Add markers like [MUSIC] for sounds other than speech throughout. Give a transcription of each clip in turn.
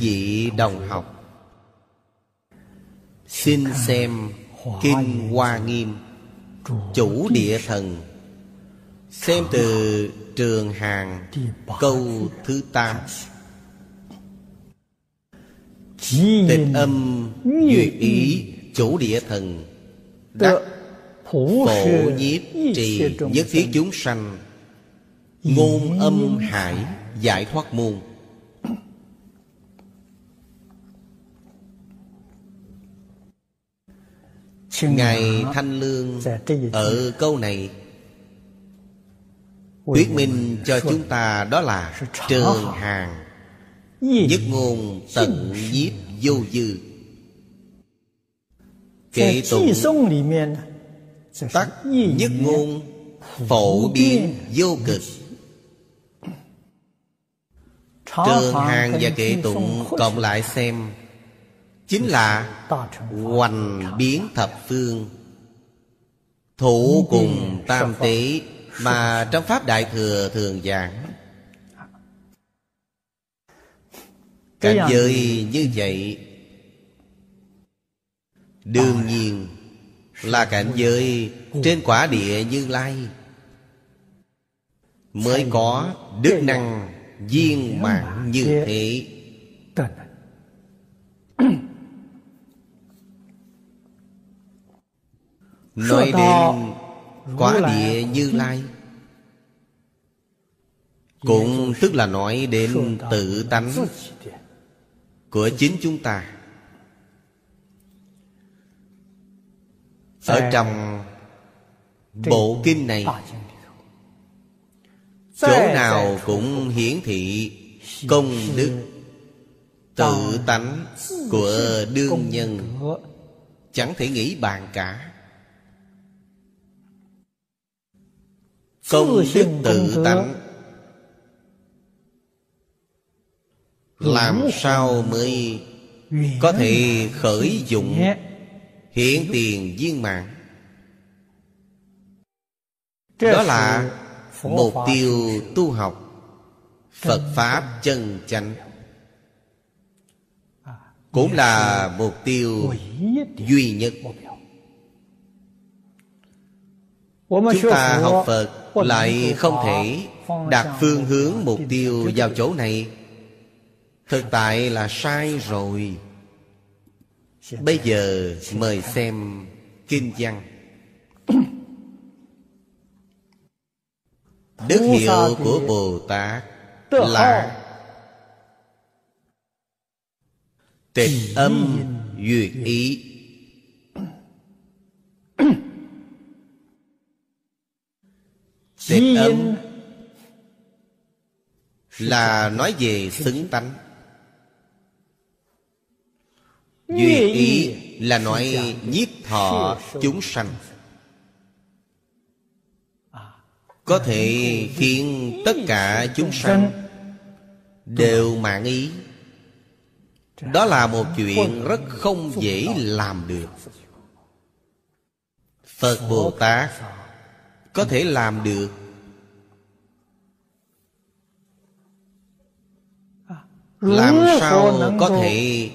vị đồng học. Xin xem kinh hoa nghiêm, chủ địa thần. Xem từ trường hàng câu thứ tám. Tịch âm duyệt ý, chủ địa thần. Đắc phổ nhiếp trì, nhất thiết chúng sanh. Ngôn âm hải, giải thoát môn ngài thanh lương ở câu này. Thuyết minh cho chúng ta đó là trường hàng nhất ngôn tận nhiếp vô dư. Kệ tụng tắc nhất ngôn phổ biến vô cực. Trường hàng và kệ tụng cộng lại xem chính là hoành biến thập phương. Thủ cùng tam tế mà trong pháp đại thừa thường giảng. Cảnh giới như vậy đương nhiên là cảnh giới trên quả địa như lai mới có đức năng viên mãn như thế nói đến quả địa như lai. cũng tức là nói đến tự tánh của chính chúng ta. Ở trong bộ kinh này chỗ nào cũng hiển thị công đức tự tánh của đương nhân. chẳng thể nghĩ bàn cả công đức tự tánh. Làm sao mới có thể khởi dụng? hiện tiền viên mạng đó là mục tiêu tu học. Phật pháp chân chánh. Cũng là mục tiêu duy nhất. Chúng ta học phật lại không thể đặt phương hướng mục tiêu vào chỗ này. Thực tại là sai rồi. Bây giờ mời xem kinh văn. [COUGHS] Đức hiệu của bồ tát là tịch âm duyệt. Ý tịch âm là nói về xứng tánh. Duyệt ý là nói nhiếp thọ chúng sanh. Có thể khiến tất cả chúng sanh Đều mạng ý. Đó là một chuyện rất không dễ làm được. Phật Bồ Tát Có thể làm được. Làm sao có thể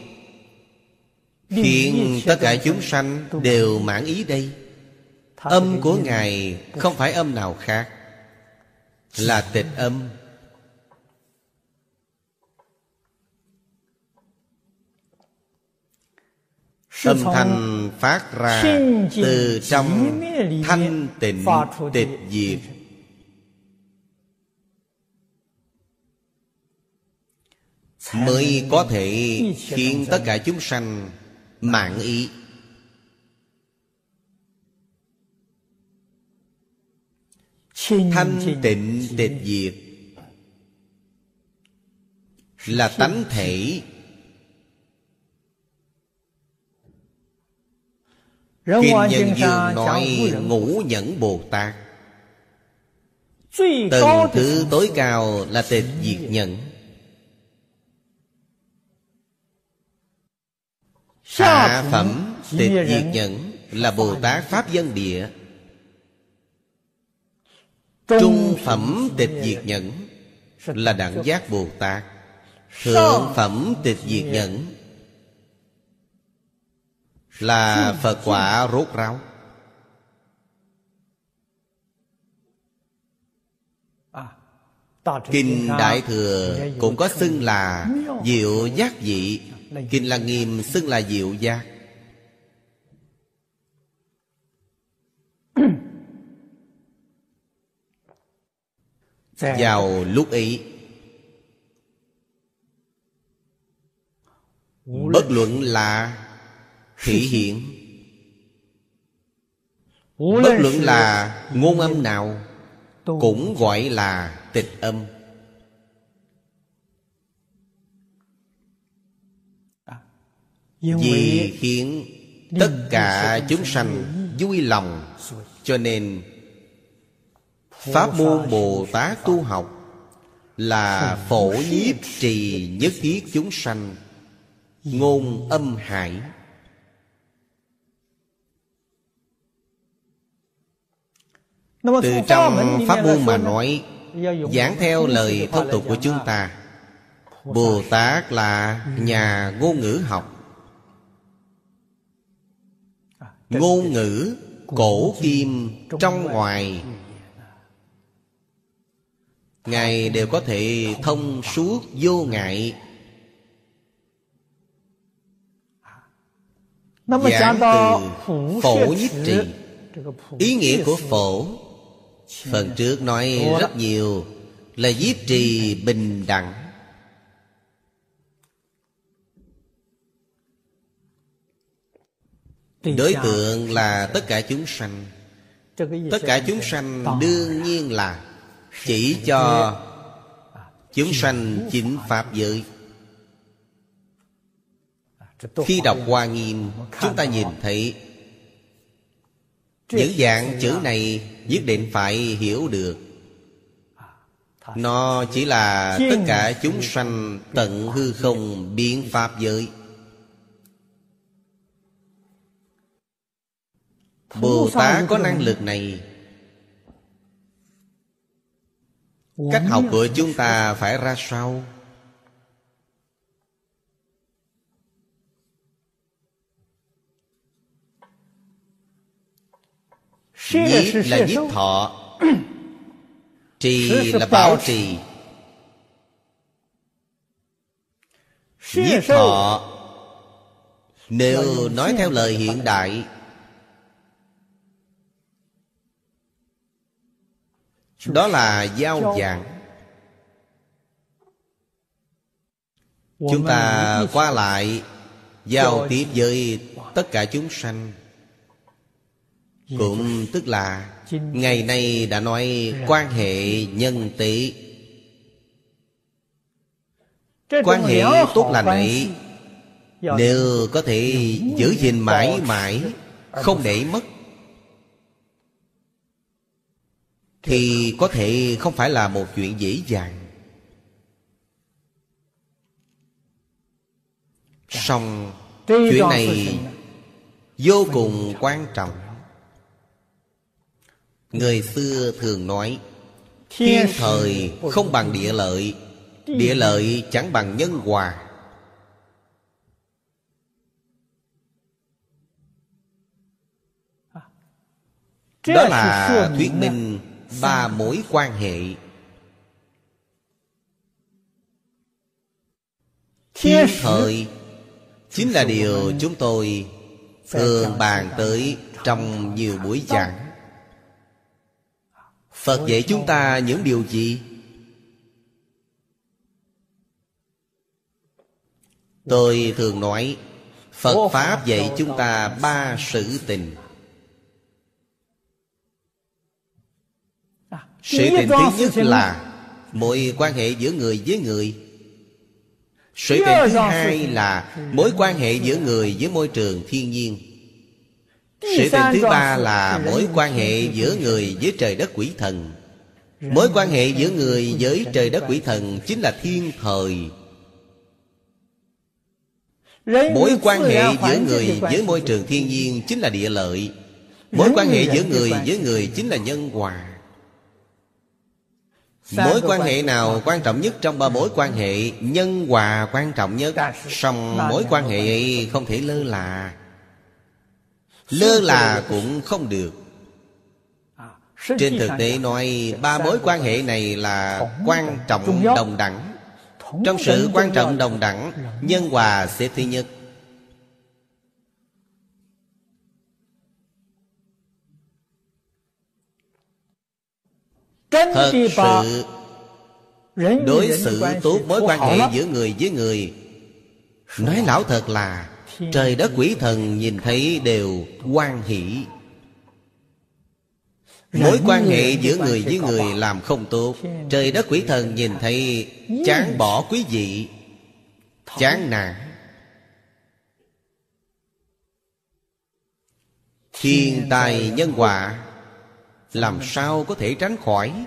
Khiến tất cả chúng sanh đều mãn ý đây. Âm của Ngài không phải âm nào khác Là tịch âm Âm thanh phát ra từ trong thanh tịnh tịch diệt. Mới có thể khiến tất cả chúng sanh mạng ý. Thanh tịnh tịch diệt là tánh thể Kinh Nhân Dương nói ngũ nhẫn Bồ Tát. Tầng thứ tối cao là tịch diệt nhẫn. Hạ phẩm tịch diệt nhẫn là Bồ Tát Pháp Dân Địa. Trung phẩm tịch diệt nhẫn là Đẳng Giác Bồ Tát. Thượng phẩm tịch diệt nhẫn là Phật quả rốt ráo. Kinh Đại Thừa cũng có xưng là Diệu giác dị Kinh là Nghiêm xưng là diệu giác. Vào lúc ấy, Bất luận là thị hiện. Bất luận là ngôn âm nào Cũng gọi là tịch âm. Vì khiến tất cả chúng sanh vui lòng Cho nên Pháp môn Bồ Tát tu học Là phổ nhiếp trì nhất thiết chúng sanh. Ngôn âm hải Từ trong pháp môn mà nói Giảng theo lời thông tục của chúng ta. Bồ Tát là nhà ngôn ngữ học. Ngôn ngữ cổ kim trong ngoài. Ngài đều có thể thông suốt vô ngại. Giảng từ phổ nhiếp trì. Ý nghĩa của phổ Phần trước nói rất nhiều Là nhiếp trì bình đẳng. Đối tượng là tất cả chúng sanh. Tất cả chúng sanh đương nhiên là Chỉ cho chúng sanh chính Pháp giới. Khi đọc Hoa Nghiêm Chúng ta nhìn thấy Những dạng chữ này Nhất định phải hiểu được. Nó chỉ là tất cả chúng sanh Tận hư không biến Pháp giới. Bồ Tát có năng lực này. Cách học của chúng ta phải ra sao? Nhiếp là nhiếp thọ. [COUGHS] Trì là bảo trì. Nhiếp thọ. Nếu nói theo lời hiện đại Đó là giao giảng. Chúng ta qua lại Giao tiếp với tất cả chúng sanh Cũng tức là Ngày nay đã nói quan hệ nhân tỷ Quan hệ tốt lành ấy Nếu có thể giữ gìn mãi mãi Không để mất Thì có thể không phải là một chuyện dễ dàng. Song chuyện này vô cùng quan trọng Người xưa thường nói Thiên thời không bằng địa lợi Địa lợi chẳng bằng nhân hòa. Đó là thuyết minh ba mối quan hệ. Thiên thời chính là điều chúng tôi thường bàn tới trong nhiều buổi giảng phật dạy chúng ta những điều gì? Tôi thường nói phật pháp dạy chúng ta ba sự tình. Sự tình thứ nhất là Mối quan hệ giữa người với người. Sự tình thứ hai là Mối quan hệ giữa người với môi trường thiên nhiên Sự tình thứ ba là Mối quan hệ giữa người với trời đất quỷ thần. Mối quan hệ giữa người với trời đất quỷ thần Chính là thiên thời. Mối quan hệ giữa người với môi trường thiên nhiên chính là địa lợi. Mối quan hệ giữa người với người chính là nhân hòa. Mối quan hệ nào quan trọng nhất trong ba mối quan hệ? Nhân hòa quan trọng nhất. Song mối quan hệ không thể lơ là Lơ là cũng không được. À, Trên thực tế nói Ba mối quan hệ này là quan trọng đồng đẳng. Trong sự quan trọng đồng đẳng Nhân hòa xếp thứ nhất. Thật sự Đối xử tốt mối quan hệ giữa người với người Nói lão thật là Trời đất quỷ thần nhìn thấy đều quan hỷ. Mối quan hệ giữa người với người làm không tốt. Trời đất quỷ thần nhìn thấy Chán bỏ quý vị. Chán nản. Thiên tài nhân quả. Làm sao có thể tránh khỏi?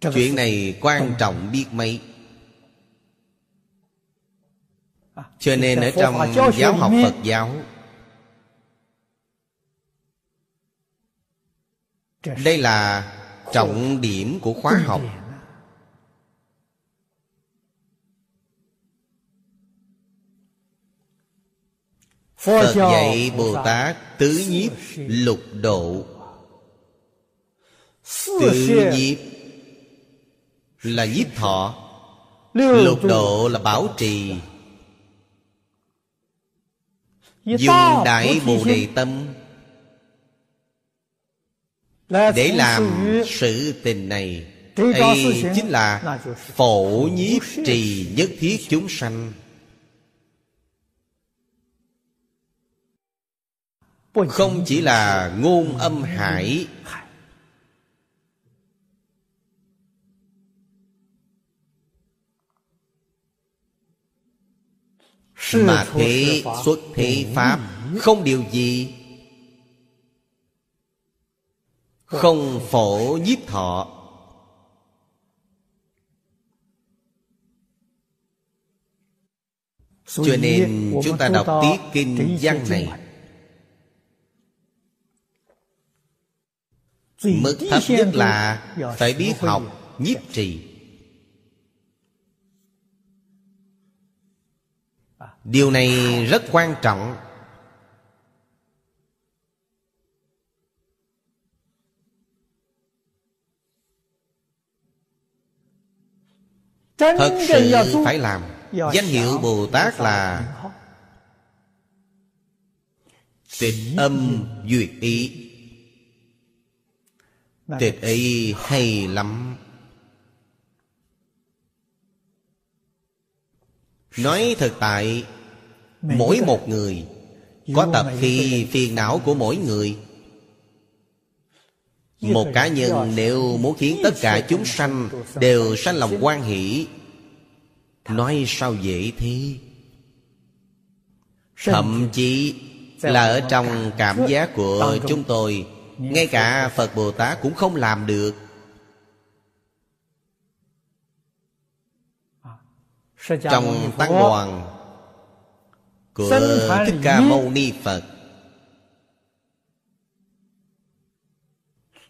Chuyện này quan trọng biết mấy à, Cho nên ở trong giáo học Phật giáo Đây là trọng điểm của khóa học. Phật dạy Bồ Tát tứ nhiếp lục độ. Tứ nhiếp là nhiếp thọ. Lục độ là bảo trì Dùng đại bồ đề tâm. Để làm sự tình này. Đây chính là phổ nhiếp trì nhất thiết chúng sanh. Không chỉ là ngôn âm hải Mà thế xuất thế Pháp Không điều gì. Không phổ nhiếp thọ Cho nên chúng ta đọc tiết kinh văn này. Mức thấp nhất là Phải biết học nhiếp trì điều này rất quan trọng. Thật sự phải làm. danh hiệu bồ tát là tịch âm duyệt ý. Tịch ý hay lắm Nói thực tại Mỗi một người Có tập khi phiền não của mỗi người. Một cá nhân nếu muốn khiến tất cả chúng sanh Đều sanh lòng quan hỷ Nói sao dễ thế? Thậm chí là ở trong cảm giác của chúng tôi Ngay cả Phật Bồ Tát cũng không làm được trong tăng đoàn của thích ca mâu ni phật.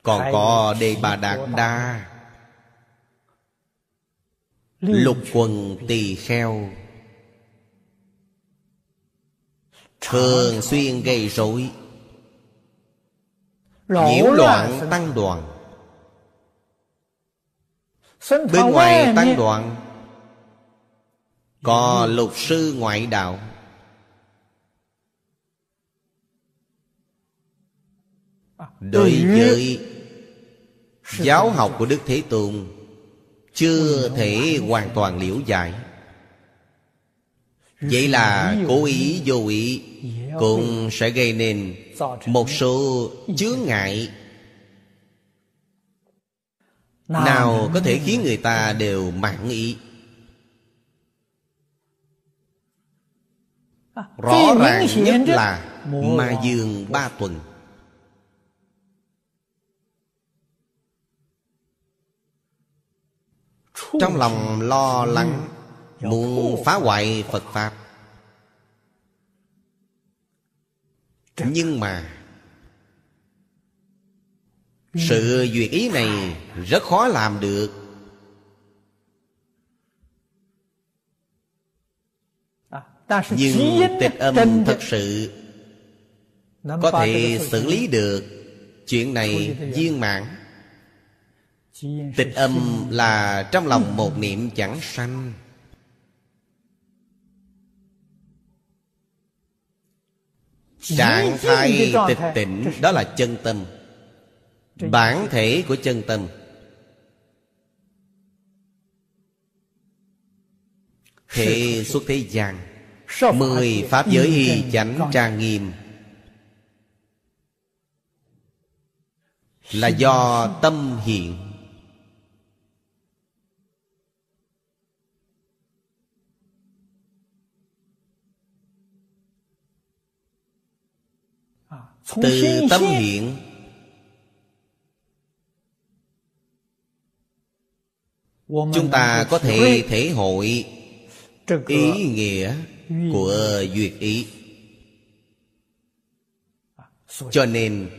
Còn có đề bà đạt đa. Lục quần tỳ kheo. Thường xuyên gây rối. Nhiễu loạn tăng đoàn. Bên ngoài tăng đoàn có lục sư ngoại đạo. Đối với giáo học của Đức Thế Tôn Chưa thể hoàn toàn liễu giải. Vậy là cố ý vô ý Cũng sẽ gây nên một số chướng ngại. Nào có thể khiến người ta đều mãn ý Rõ ràng nhất là Ma Dương ba tuần. Trong lòng lo lắng Muốn phá hoại Phật Pháp. Nhưng mà Sự duyệt ý này Rất khó làm được Nhưng tịch âm thật sự Có thể xử lý được. Chuyện này viên mãn. Tịch âm là trong lòng một niệm chẳng sanh. Trạng thái tịch tỉnh Đó là chân tâm. Bản thể của chân tâm. Thế [LAUGHS] xuất thế gian Mười Pháp giới y chánh trang nghiêm. Là do tâm hiện. Từ tâm hiện. Chúng ta có thể thể hội Ý nghĩa của duyệt ý. Cho nên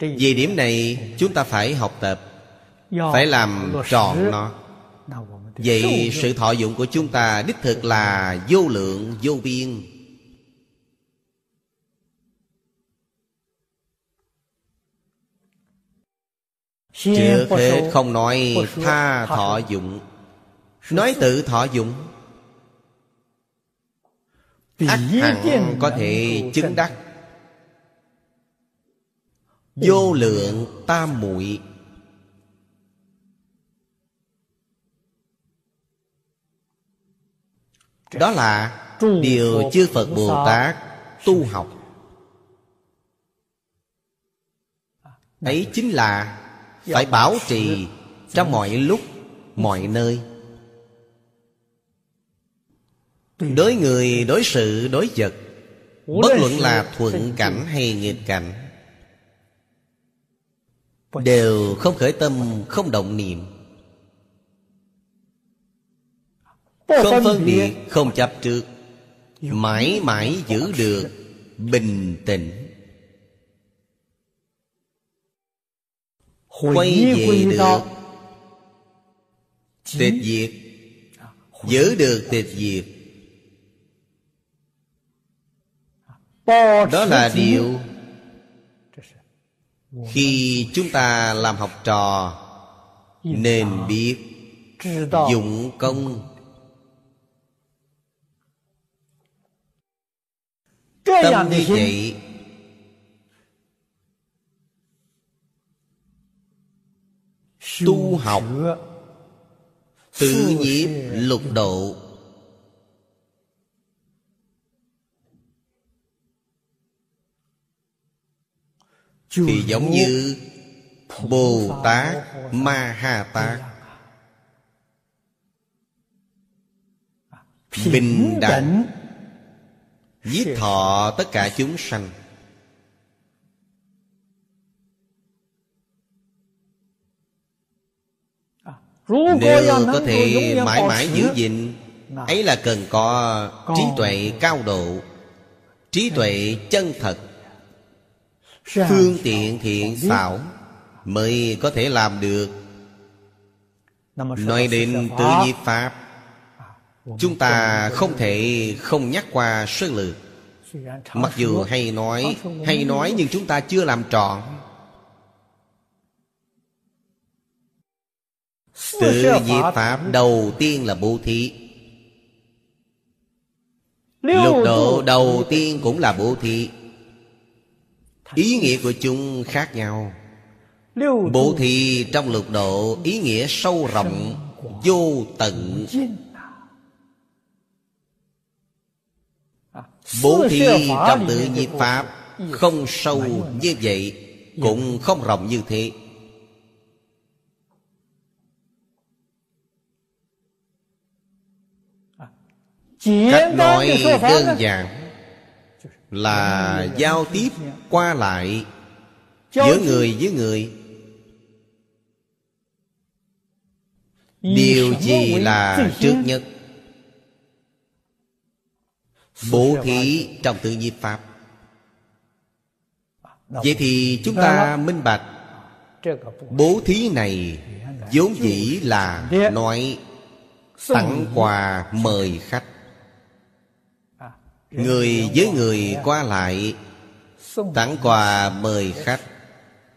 về điểm này chúng ta phải học tập phải làm tròn nó. Vậy sự thọ dụng của chúng ta đích thực là vô lượng vô biên. Trước hết không nói tha thọ dụng. Nói tự thọ dụng ắt hẳn có thể chứng đắc. Vô lượng tam muội. Đó là điều chư phật bồ tát tu học. Ấy chính là phải bảo trì trong mọi lúc mọi nơi Đối người, đối sự, đối vật. Bất luận là thuận cảnh hay nghịch cảnh Đều không khởi tâm, không động niệm. Không phân biệt, không chấp trước Mãi mãi giữ được bình tĩnh. Quay về được Tịch diệt. Giữ được tịch diệt đó là điều khi chúng ta làm học trò nên biết dụng công. Tâm như vậy tu học tự nhiếp lục độ thì giống như bồ tát ma ha tát bình đẳng giết thọ tất cả chúng sanh. Nếu có thể mãi mãi giữ gìn, ấy là cần có trí tuệ cao độ, trí tuệ chân thật phương tiện thiện xảo mới có thể làm được. Nói đến tự nhiếp pháp chúng ta không thể không nhắc qua sơ lược. Mặc dù hay nói hay nói nhưng chúng ta chưa làm trọn tự nhiếp pháp. đầu tiên là bố thí. Lục độ đầu tiên cũng là bố thí Ý nghĩa của chúng khác nhau. Bố thí trong lục độ Ý nghĩa sâu rộng Vô tận. Bố thí trong tự nhiệt Pháp Không sâu như vậy Cũng không rộng như thế. Cách nói đơn giản là giao tiếp qua lại giữa người với người. Điều gì là trước nhất? Bố thí trong tự nhiên pháp. Vậy thì chúng ta minh bạch. Bố thí này vốn dĩ là nói tặng quà mời khách người với người qua lại, tặng quà mời khách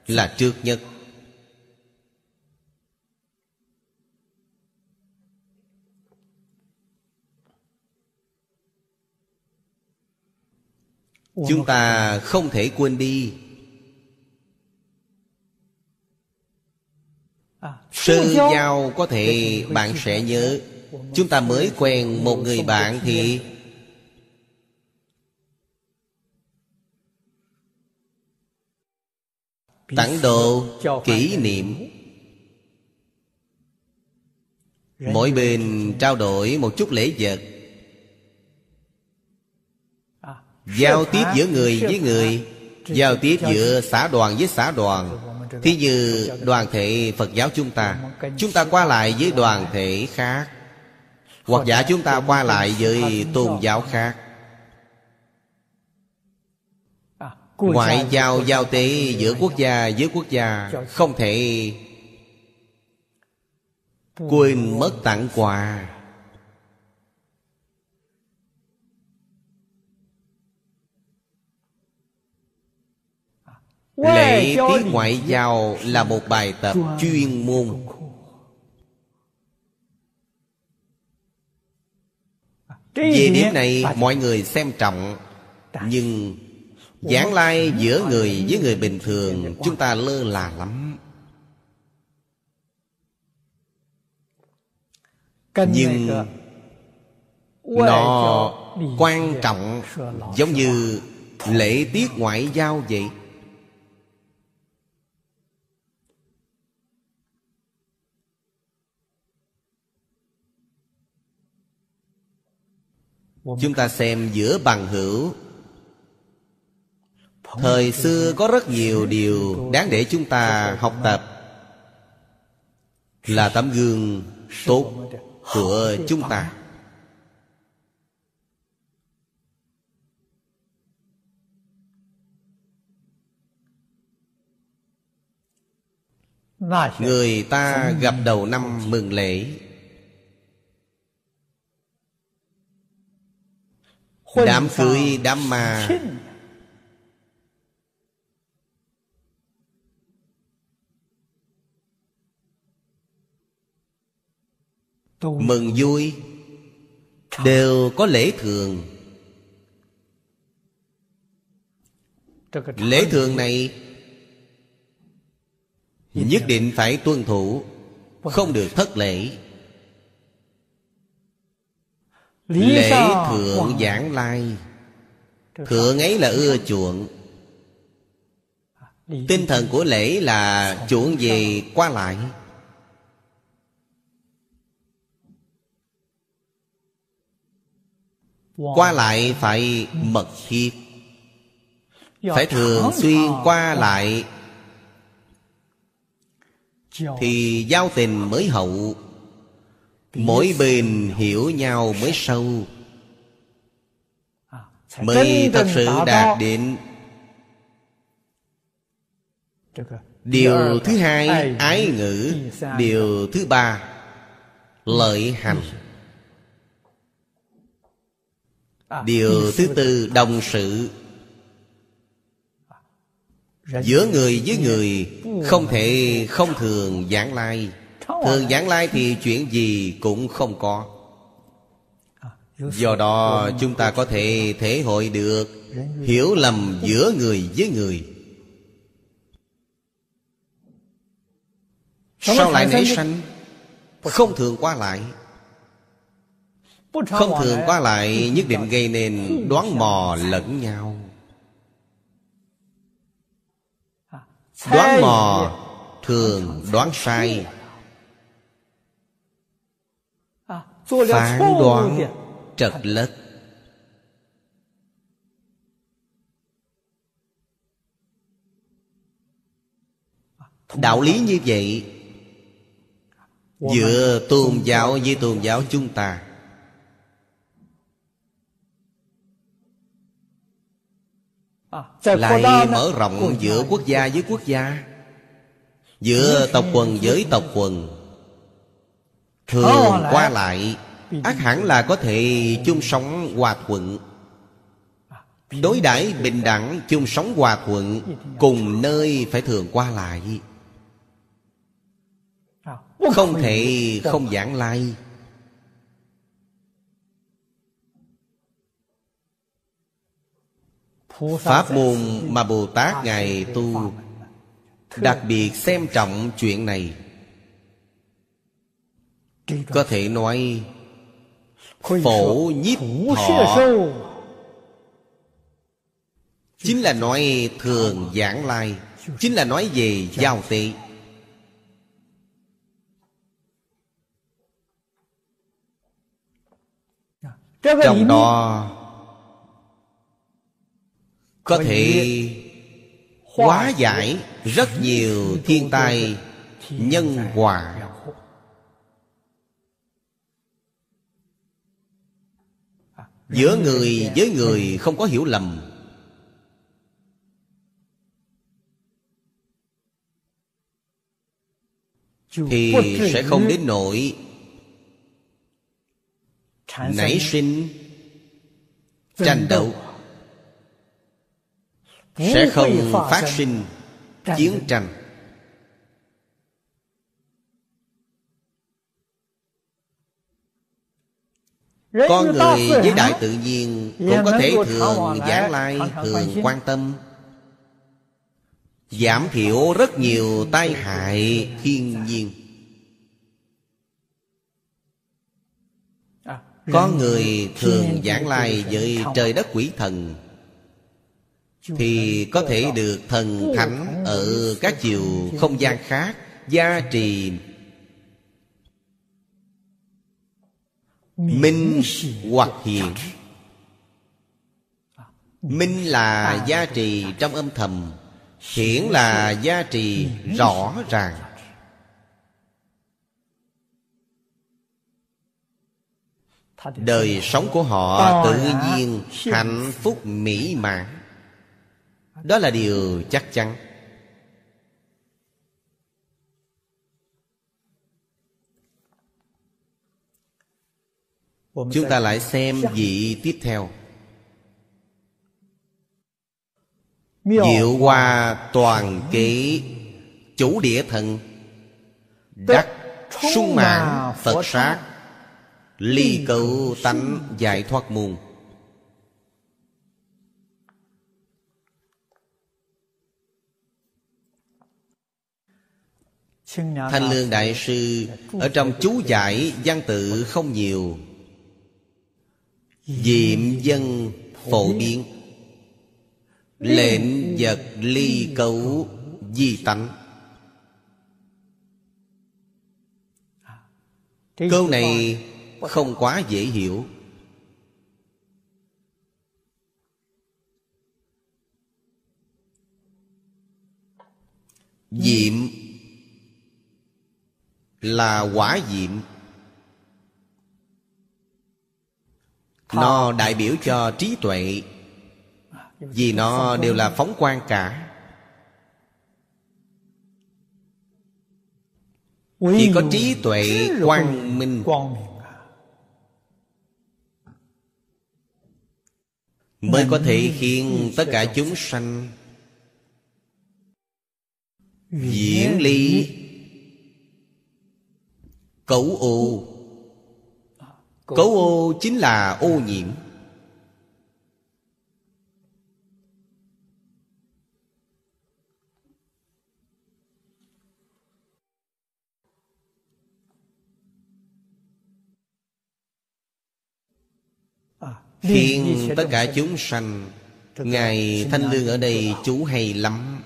là trước nhất. Chúng ta không thể quên đi. Sơ giao có thể bạn sẽ nhớ, chúng ta mới quen một người bạn thì tặng đồ kỷ niệm. mỗi bên trao đổi một chút lễ vật. Giao tiếp giữa người với người. giao tiếp giữa xã đoàn với xã đoàn. Thí như đoàn thể phật giáo chúng ta. Chúng ta qua lại với đoàn thể khác. Hoặc giả chúng ta qua lại với tôn giáo khác ngoại giao giao tế giữa quốc gia với quốc gia không thể quên mất tặng quà. Lễ tiết ngoại giao là một bài tập chuyên môn. Về điểm này mọi người xem trọng nhưng giảng lai giữa người với người bình thường chúng ta lơ là lắm. Nhưng nó quan trọng giống như lễ tiết ngoại giao vậy. Chúng ta xem giữa bằng hữu thời xưa có rất nhiều điều đáng để chúng ta học tập. Là tấm gương tốt của chúng ta. người ta gặp đầu năm mừng lễ. Đám cưới đám ma mừng vui. Đều có lễ thường. Lễ thường này nhất định phải tuân thủ không được thất lễ. Lễ thượng giảng lai. Thượng ấy là ưa chuộng. Tinh thần của lễ là chuộng về qua lại qua lại phải mật thiết phải thường xuyên qua lại thì giao tình mới hậu. Mỗi bên hiểu nhau mới sâu. Mới thật sự đạt đến. Điều thứ hai ái ngữ. điều thứ ba lợi hành điều thứ tư đồng sự. Giữa người với người không thể không thường giảng lai. Thường giảng lai thì chuyện gì cũng không có. Do đó chúng ta có thể thể hội được hiểu lầm giữa người với người. Sao lại nảy sanh không thường qua lại không thường qua lại nhất định gây nên đoán mò lẫn nhau. Đoán mò thường đoán sai. Phán đoán trật lất đạo lý như vậy giữa tôn giáo với tôn giáo chúng ta lại mở rộng giữa quốc gia với quốc gia giữa tộc quần với tộc quần. Thường qua lại ác hẳn là có thể chung sống hòa thuận. Đối đãi bình đẳng chung sống hòa thuận cùng nơi phải thường qua lại. Không thể không giảng lai Pháp môn mà Bồ Tát Ngài tu, Đặc biệt xem trọng chuyện này Có thể nói, Phổ nhiếp thọ Chính là nói thường giảng lai, Chính là nói về giao tị. Trong đó có thể hóa giải rất nhiều thiên tai nhân quả giữa người với người không có hiểu lầm. Thì sẽ không đến nỗi nảy sinh tranh đấu sẽ không phát sinh chiến tranh. Con người với đại tự nhiên cũng có thể thường giảng lai thường quan tâm. Giảm thiểu rất nhiều tai hại thiên nhiên. Con người thường giảng lai với trời đất quỷ thần thì có thể được thần thánh ở các chiều không gian khác gia trì minh hoặc hiện minh là gia trì trong âm thầm hiển là gia trì rõ ràng. Đời sống của họ tự nhiên hạnh phúc mỹ mãn đó là điều chắc chắn. Chúng ta lại xem vị tiếp theo. Diệu hoa toàn kế chủ địa thần, đắc sung mạng phật sát, ly cựu tánh giải thoát môn. Thanh Lương Đại Sư, Ở trong chú giải văn tự không nhiều. Diệm dân phổ biến. Lệnh vật ly cấu di tánh. Câu này không quá dễ hiểu. Diệm là quả diệm. Nó đại biểu cho trí tuệ. Vì nó đều là phóng quang cả. Chỉ có trí tuệ quang minh. mới có thể khiến tất cả chúng sanh diễn ly cấu ô. Cấu ô chính là ô nhiễm. Khiến tất cả chúng sanh, Ngài Thanh Lương ở đây chú hay lắm.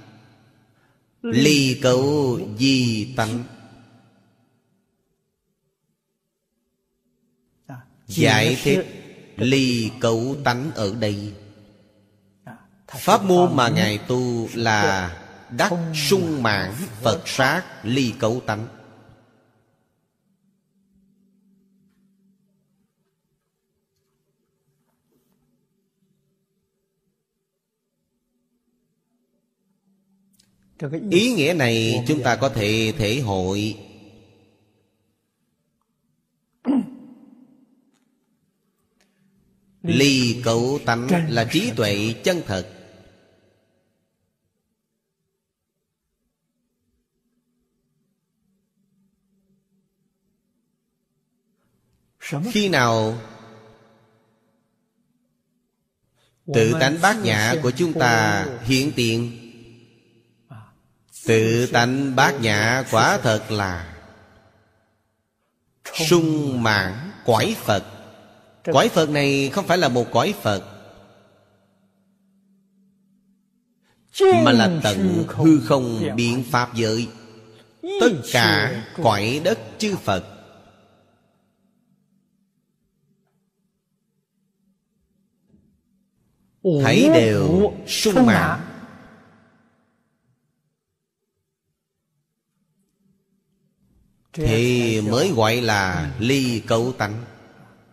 Ly cấu di tánh. Giải thích Ly cấu tánh ở đây. Pháp môn mà Ngài tu là Đắc sung mãn Phật sát ly cấu tánh. Ý nghĩa này chúng ta có thể thể hội ly cấu tánh là trí tuệ chân thật. Khi nào tự tánh bát nhã của chúng ta hiện tiền? Tự tánh bát nhã quả thật là sung mãn quải phật quải phật này không phải là một quải phật mà là tận hư không biện pháp giới. Tất cả quải đất chư phật thấy đều sung mãn. thì mới gọi là ly cấu tánh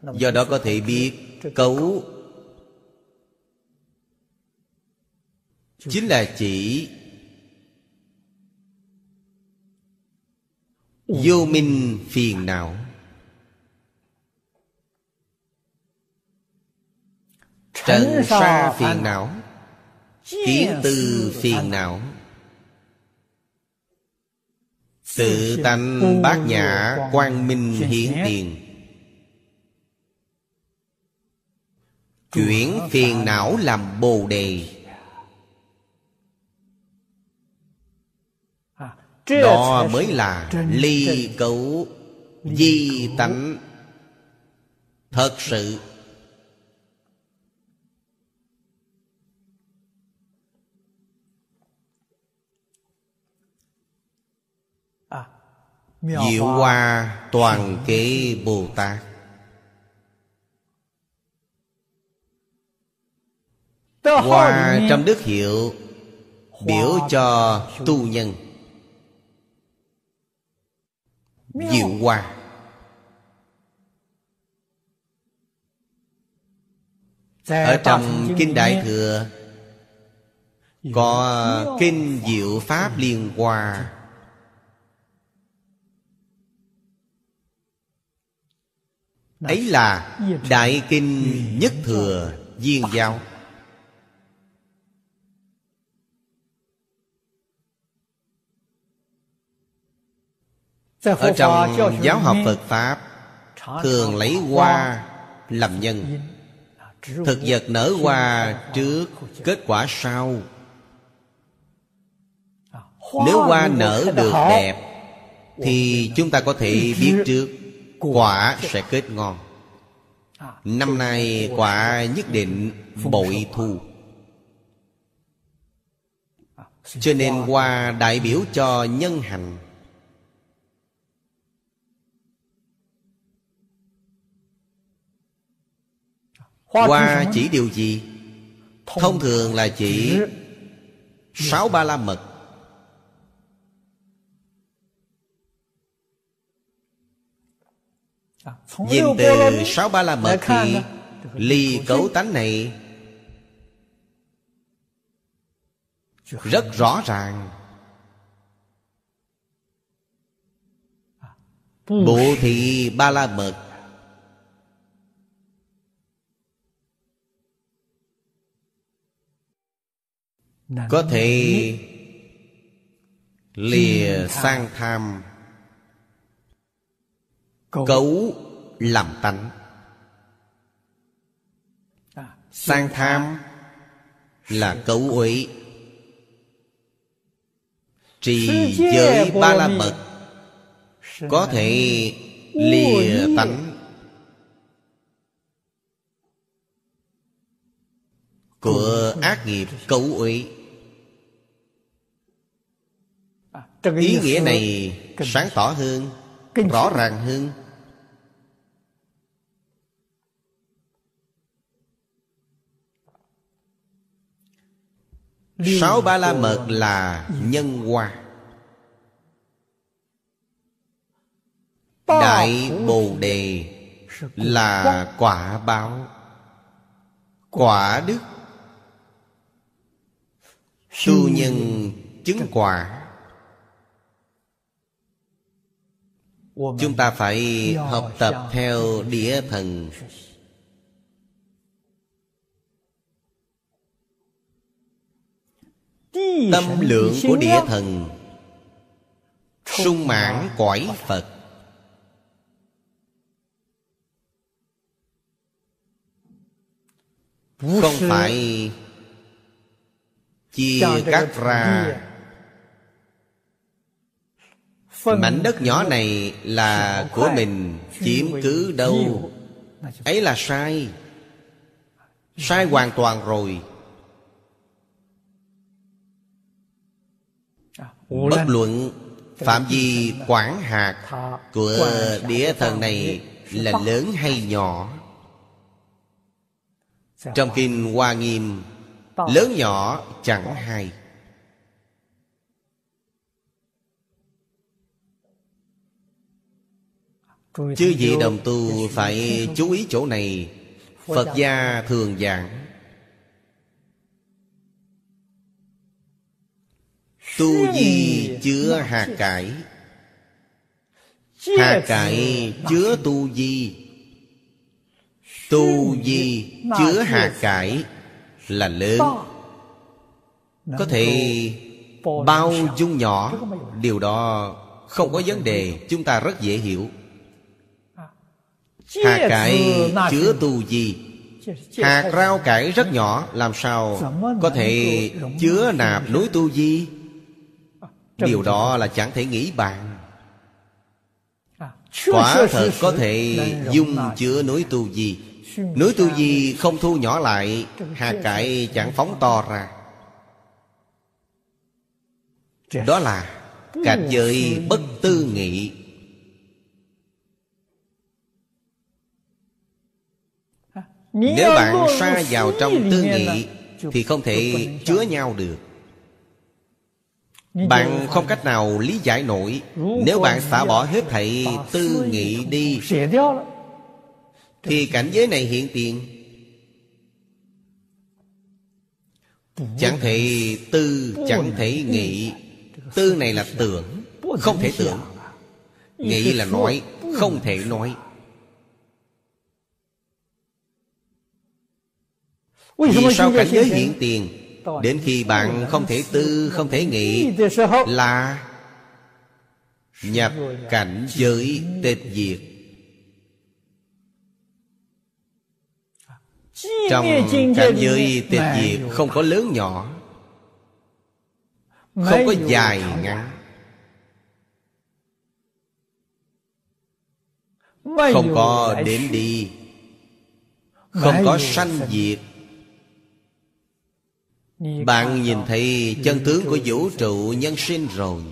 do đó có thể biết cấu chính là chỉ vô minh phiền não. Trần sa phiền não, kiến tư phiền não. Tự tánh bát nhã quang minh hiển tiền chuyển phiền não làm bồ đề. Đó mới là ly cấu di tánh. Thật sự. Diệu hoa toàn kế bồ tát hoa trong đức hiệu biểu cho tu nhân. Diệu hoa. Ở trong kinh đại thừa có kinh diệu pháp liên hoa. Ấy là đại kinh nhất thừa viên giáo ở trong giáo học phật pháp thường lấy hoa làm nhân. Thực vật nở hoa trước kết quả sau. Nếu hoa nở được đẹp thì chúng ta có thể biết trước quả sẽ kết ngon. Năm nay quả nhất định bội thu. Cho nên hoa đại biểu cho nhân hành hoa chỉ điều gì? Thông thường là chỉ sáu ba la mật. Nhìn từ sáu ba la mật thì Ly cấu tánh này Rất rõ ràng. Bộ thị ba la mật Có thể Lìa sang tham. Cấu làm tánh. Sang tham là cấu uy trì giới ba la mật. có thể lìa tánh. Của ác nghiệp cấu uy ý nghĩa này sáng tỏ hơn rõ ràng hơn Sáu ba la mật là nhân hoa. Đại Bồ Đề là quả báo. Quả đức. Tu nhân chứng quả chúng ta phải học tập theo địa thần. Tâm lượng của địa thần. Sung mãn cõi phật. Không phải chia cắt ra mảnh đất nhỏ này là của mình chiếm cứ đâu? ấy là sai. Sai hoàn toàn rồi. Bất luận phạm vi quản hạt của địa thần này là lớn hay nhỏ trong kinh hoa nghiêm lớn nhỏ chẳng hay Chứ vị đồng tu phải chú ý chỗ này. Phật gia thường giảng. Tu di chứa hạt cải. Hạt cải chứa tu di. Tu di chứa hạt cải Là lớn. Có thể bao dung nhỏ Điều đó không có vấn đề. Chúng ta rất dễ hiểu Hạt cải chứa tu di. Hạt rau cải rất nhỏ Làm sao có thể chứa nạp núi tu di? Điều đó là chẳng thể nghĩ bàn. Quả thật có thể dung chứa núi tu di. Núi tu di không thu nhỏ lại Hạt cải chẳng phóng to ra. Đó là cảnh giới bất tư nghị Nếu bạn xa vào trong tư nghị Thì không thể chứa nhau được. Bạn không cách nào lý giải nổi. Nếu bạn xả bỏ hết thảy tư nghị đi Thì cảnh giới này hiện tiền. Chẳng thể tư Chẳng thể nghị. Tư này là tưởng Không thể tưởng. Nghĩ là nói Không thể nói Vì sao cảnh giới hiện tiền? Đến khi bạn không thể tư Không thể nghĩ Là Nhập cảnh giới tịch diệt Trong cảnh giới tịch diệt Không có lớn nhỏ Không có dài ngắn Không có đến đi Không có sanh diệt bạn nhìn thấy chân tướng của vũ trụ nhân sinh rồi.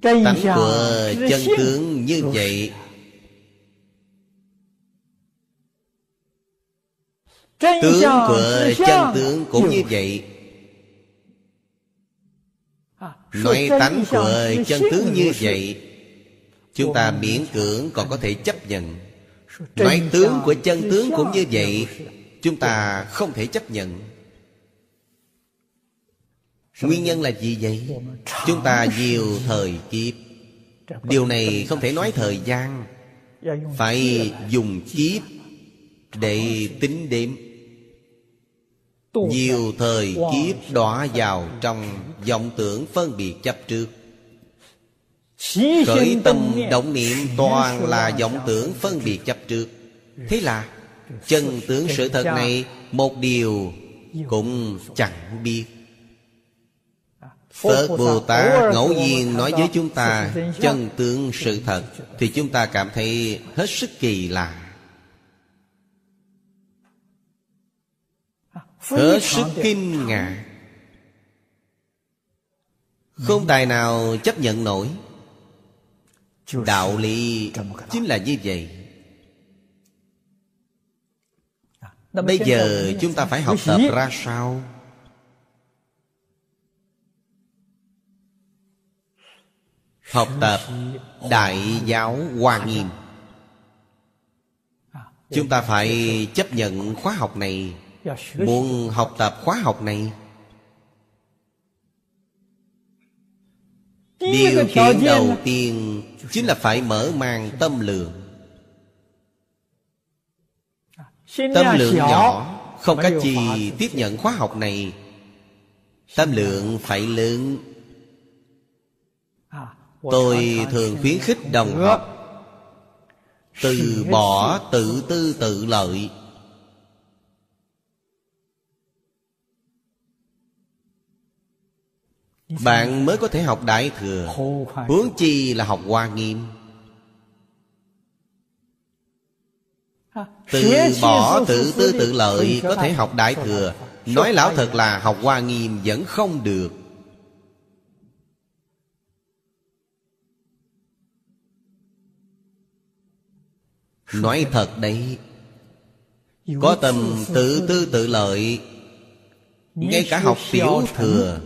Tánh của chân tướng như vậy. Tướng của chân tướng cũng như vậy. Nói tánh của chân tướng như vậy Chúng ta miễn cưỡng còn có thể chấp nhận Nói tướng của chân tướng cũng như vậy Chúng ta không thể chấp nhận. Nguyên nhân là gì vậy? Chúng ta nhiều thời kiếp. Điều này không thể nói thời gian. Phải dùng kiếp Để tính đếm. Nhiều thời kiếp đọa vào trong vọng tưởng phân biệt chấp trước Khởi tâm động niệm toàn là vọng tưởng phân biệt chấp trước. Thế là Chân tướng sự thật này Một điều cũng chẳng biết. Phật Bồ Tát ngẫu nhiên nói với chúng ta Chân tướng sự thật Thì chúng ta cảm thấy hết sức kỳ lạ. Hết sức kinh ngạc. Không tài nào chấp nhận nổi đạo lý chính là như vậy. Bây giờ chúng ta phải học tập ra sao? Học tập đại giáo hoa nghiêm. Chúng ta phải chấp nhận khóa học này. Muốn học tập khóa học này Điều kiện đầu tiên Chính là phải mở mang tâm lượng. Tâm lượng nhỏ Không cách gì tiếp nhận khóa học này. Tâm lượng phải lớn. Tôi thường khuyến khích đồng học Từ bỏ tự tư tự lợi Bạn mới có thể học Đại Thừa. Huống chi là học Hoa Nghiêm. Từ bỏ tự tư tự lợi Có thể học Đại Thừa. Nói lão thật là học Hoa Nghiêm vẫn không được. Nói thật đấy. Có tâm tự tư tự lợi Ngay cả học tiểu thừa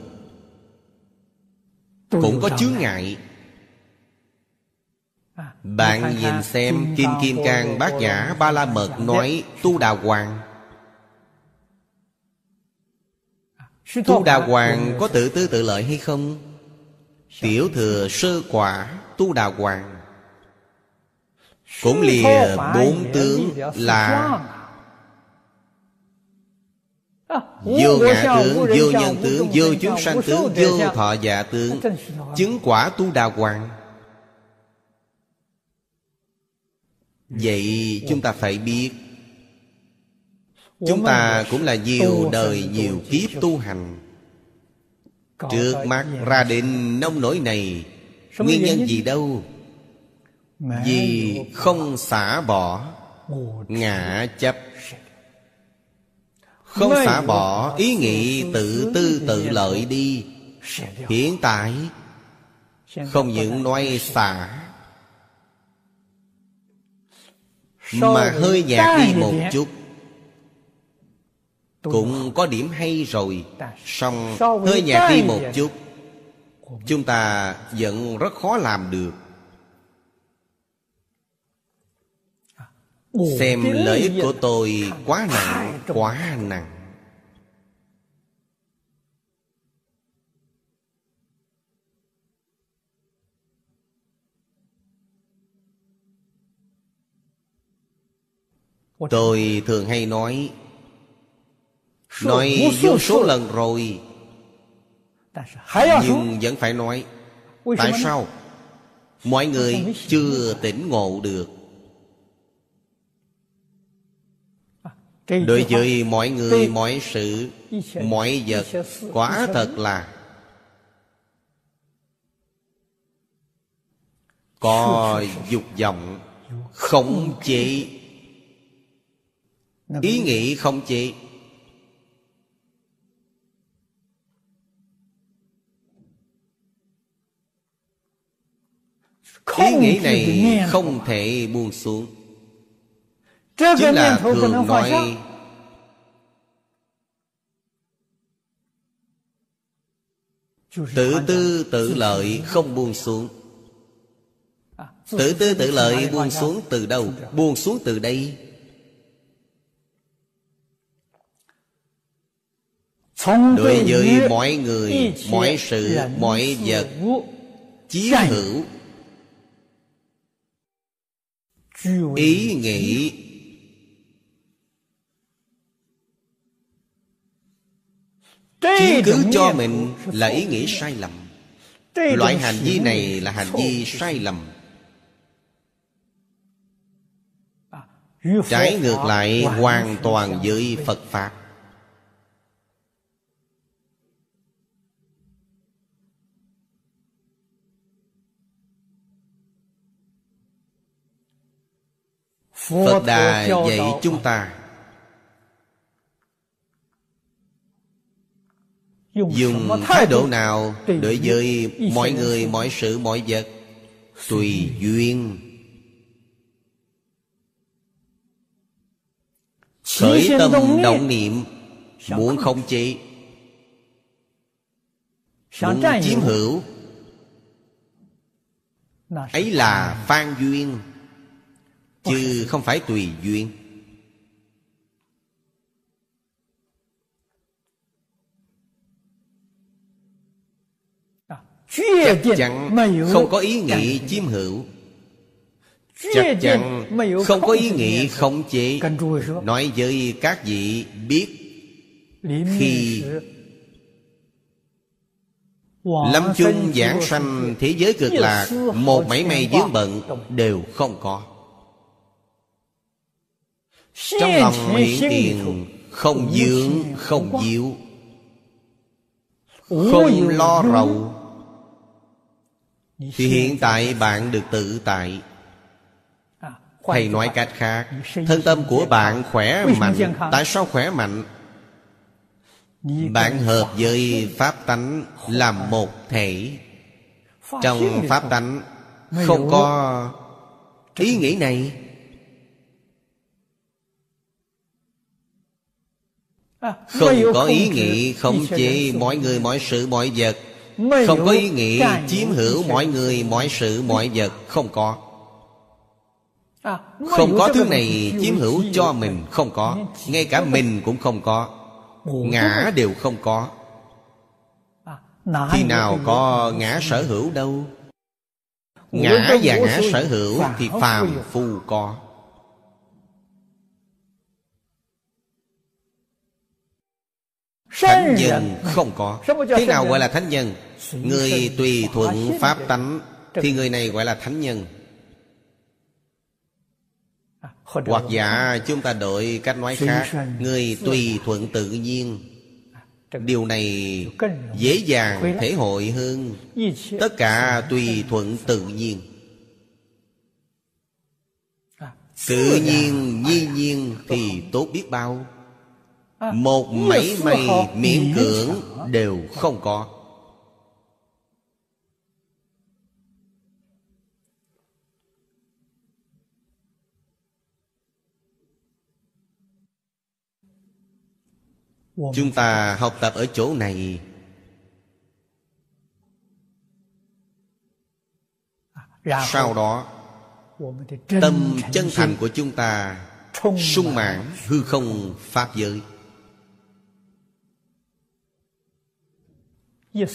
Cũng có chướng ngại. Bạn nhìn xem Kim Kim Cang Bát Nhã Ba La Mật nói Tu Đà Hoàng. Tu Đà Hoàng có tự tư tự lợi hay không? Tiểu thừa sơ quả Tu Đà Hoàng. Cũng lìa bốn tướng là Vô ngã tướng, vô nhân tướng, vô chúng sanh tướng, vô thọ dạ tướng Chứng quả tu đà hoàng Vậy chúng ta phải biết Chúng ta cũng là nhiều đời nhiều kiếp tu hành. Trước mắt ra định nông nổi này Nguyên nhân gì đâu? Vì không xả bỏ ngã chấp Không xả bỏ ý nghĩ tự tư tự lợi đi. Hiện tại Không những nói xả Mà hơi nhạt đi một chút. Cũng có điểm hay rồi. Xong hơi nhạt đi một chút. Chúng ta vẫn rất khó làm được Xem lợi ích của tôi quá nặng Quá nặng. Tôi thường hay nói Nói vô số lần rồi Nhưng vẫn phải nói. Tại sao? Mọi người chưa tỉnh ngộ được Đối với mọi người, mọi sự, mọi vật Quả thật là Có dục vọng Không chế. Ý nghĩ không chế. Ý nghĩ này không thể buông xuống Chính là thường nói Tự tư tự lợi không buông xuống. Tự tư tự lợi buông xuống từ đâu? Buông xuống từ đây. Đối với mọi người Mọi sự Mọi vật Chí hữu. Ý nghĩ Chiếm cứ cho mình là ý nghĩ sai lầm. Loại hành vi này là hành vi sai lầm. Trái ngược lại hoàn toàn với Phật Pháp. Phật Đà dạy chúng ta Dùng thái độ nào Đối với mọi người, mọi sự, mọi vật? Tùy duyên. Khởi tâm động niệm Muốn không? chế Muốn chiếm hữu. Ấy là phan duyên Chứ không phải tùy duyên chắc chắn không có ý nghĩ chiếm hữu. Chắc chắn không có ý nghĩ khống chế. Nói với các vị biết khi lâm chung giảng sanh thế giới cực lạc một mảy may dướng bận đều không có. Trong lòng hiện tiền không dướng không diệu không lo rầu thì hiện tại bạn được tự tại. Hay nói cách khác. Thân tâm của bạn khỏe mạnh. tại sao khỏe mạnh? Bạn hợp với pháp tánh làm một thể. Trong pháp tánh không có ý nghĩ này. Không có ý nghĩ khống chế mọi người mọi sự mọi vật không có ý nghĩ chiếm hữu mọi người mọi sự mọi vật. Không có. Không có thứ này chiếm hữu cho mình. không có. Ngay cả mình cũng không có. Ngã đều không có. Khi nào có ngã sở hữu đâu. Ngã và ngã sở hữu thì phàm phu có. Thánh nhân không có. Thế nào gọi là thánh nhân người tùy thuận pháp tánh thì người này gọi là thánh nhân. Hoặc giả chúng ta đổi cách nói khác Người tùy thuận tự nhiên. Điều này dễ dàng thể hội hơn. Tất cả tùy thuận tự nhiên. Tự nhiên, nhiên nhiên thì tốt biết bao. Một mảy may miễn cưỡng đều không có. Chúng ta học tập ở chỗ này. Sau đó tâm chân thành của chúng ta sung mãn hư không pháp giới.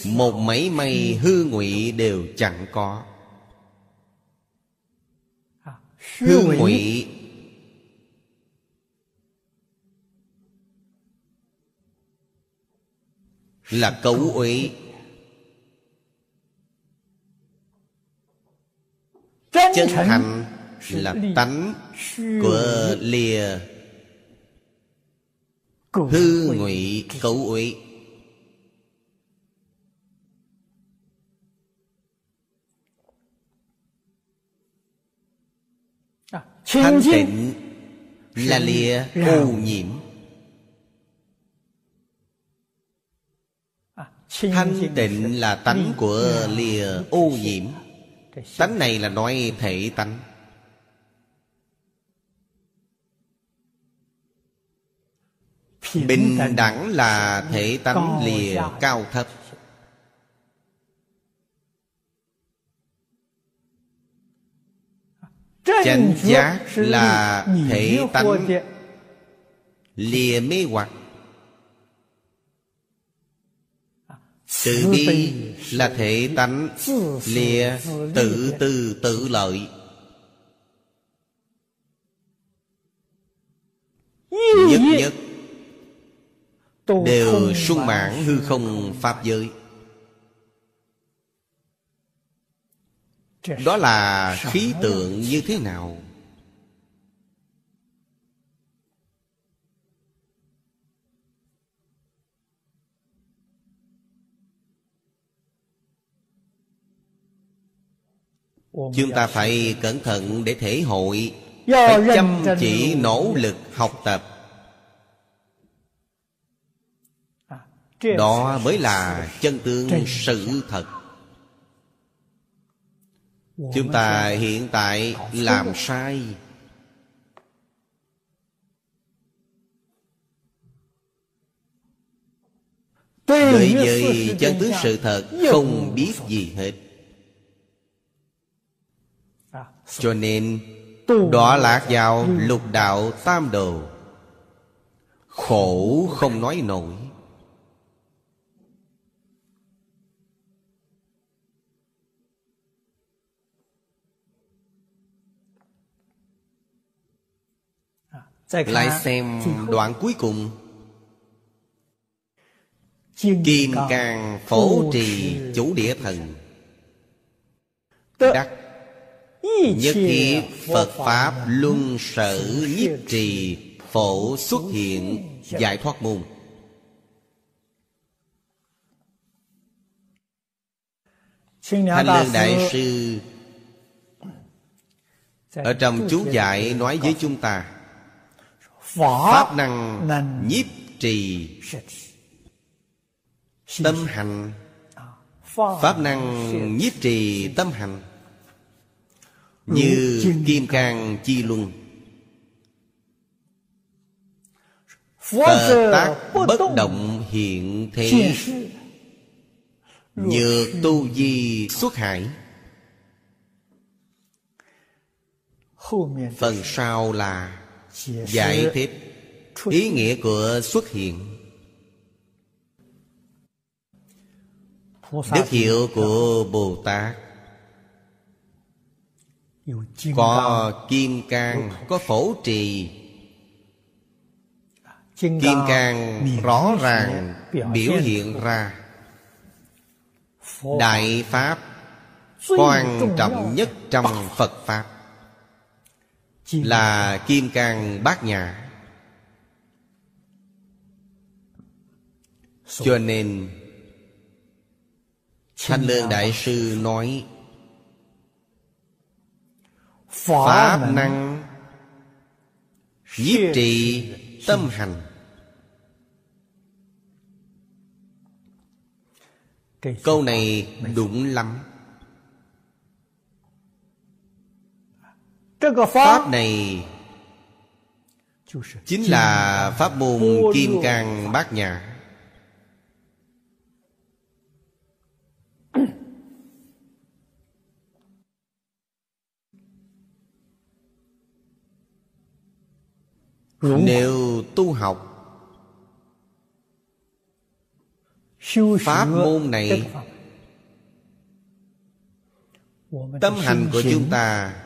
Một mấy may hư ngụy đều chẳng có. Hư ngụy là cấu uế. Chân thành là tánh của lìa. Hư ngụy cấu uế. Thanh tịnh là lìa ô nhiễm Thanh tịnh là tánh của lìa ô nhiễm Tánh này là nói thể tánh. Bình đẳng là thể tánh lìa cao thấp. Chánh giác là thể tánh. Lìa mê hoặc Từ bi là thể tánh lìa tự tư tự lợi. Nhất nhất Đều sung mãn hư không Pháp giới. Đó là khí tượng như thế nào Chúng ta phải cẩn thận để thể hội Phải chăm chỉ nỗ lực học tập. Đó mới là chân tướng sự thật. Chúng ta hiện tại làm sai. Đối với chân tướng sự thật Không biết gì hết cho nên đọa lạc vào lục đạo tam đồ. Khổ không nói nổi. À, Lại xem đoạn cuối cùng. Kim Càng Phổ Trì Chủ Địa Thần. Đắc nhất thiết phật pháp luân sở nhiếp trì phổ xuất hiện giải thoát môn. Thanh lương đại sư ở trong chú giải nói với chúng ta pháp năng nhiếp trì tâm hành. Pháp năng nhiếp trì tâm hành như kim cang chi luân. Phật tác bất động hiện thế. Nhược tu di xuất hải. Phần sau là Giải thích. Ý nghĩa của xuất hiện. Đức hiệu của Bồ Tát Có kim cang Có phổ trì. Kim cang rõ ràng biểu hiện ra. Đại Pháp Quan trọng nhất trong Phật Pháp Là Kim Cang Bát Nhã. Cho nên Thanh Lương Đại Sư nói Pháp năng Nhiếp trì tâm hành. Câu này đúng lắm. Pháp này chính là pháp môn kim cang bát nhã nếu tu học Pháp môn này Tâm hành của chúng ta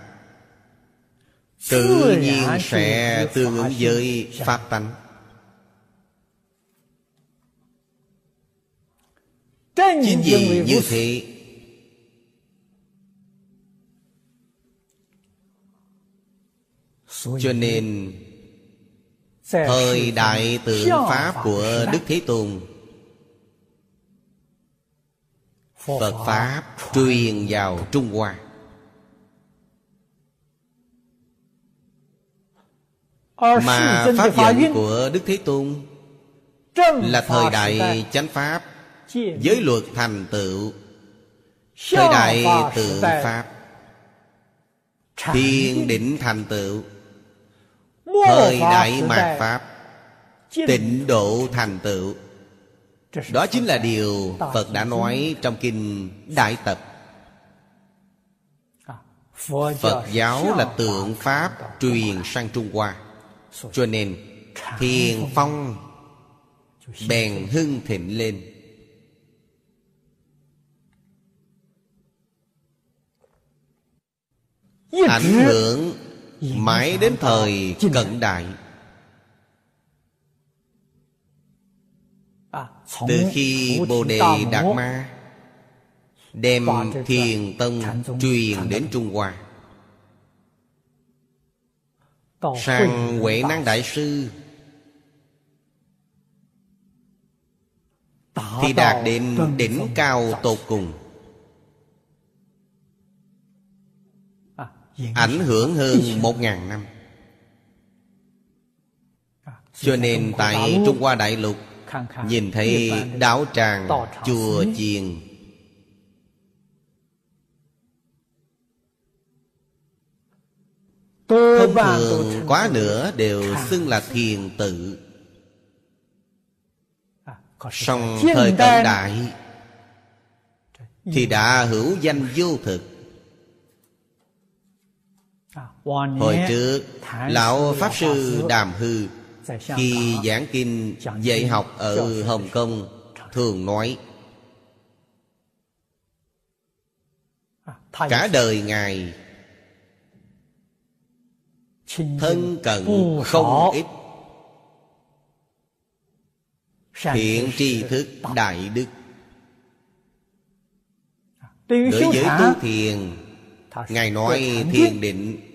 Tự nhiên sẽ tương ứng với Pháp tánh. Chính vì như thế Cho nên Thời đại tượng Pháp của Đức Thế Tôn. Phật Pháp truyền vào Trung Hoa. Mà Pháp dẫn của Đức Thế Tôn Là thời đại chánh Pháp Giới luật thành tựu. Thời đại tự Pháp Thiên định thành tựu Thời đại mạt Pháp Tịnh độ thành tựu. Đó chính là điều phật đã nói trong kinh đại tập. Phật giáo là tượng pháp truyền sang trung hoa. Cho nên thiền phong bèn hưng thịnh lên. Ảnh hưởng mãi đến thời cận đại. Từ khi bồ đề đạt ma đem thiền tông truyền đến trung hoa. Sang huệ năng đại sư thì đạt đến đỉnh cao tột cùng ảnh hưởng hơn một ngàn năm. Cho nên tại trung hoa đại lục Nhìn thấy đạo tràng chùa chiền. Thông thường quá nữa đều xưng là thiền tự. À, Song thời cận đại Thì đã hữu danh vô thực Hồi trước Lão Pháp Sư Đàm Hư khi giảng kinh dạy học ở hồng kông thường nói cả đời ngài thân cận không ít. Thiện tri thức đại đức. Đối với tu thiền ngài nói thiền định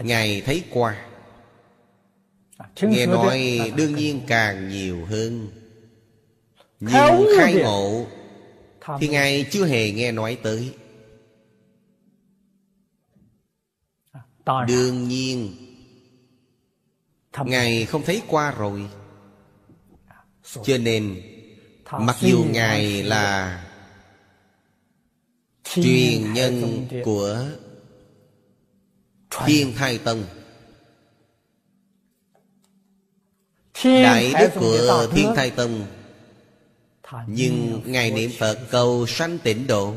ngài thấy qua. Nghe nói đương nhiên càng nhiều hơn. Nhưng khai ngộ. thì ngài chưa hề nghe nói tới. Đương nhiên. Ngài không thấy qua rồi. Cho nên mặc dù ngài là truyền nhân của thiên thai tông. Đại đức của thiên thai tông. Nhưng ngài niệm phật cầu sanh tịnh độ.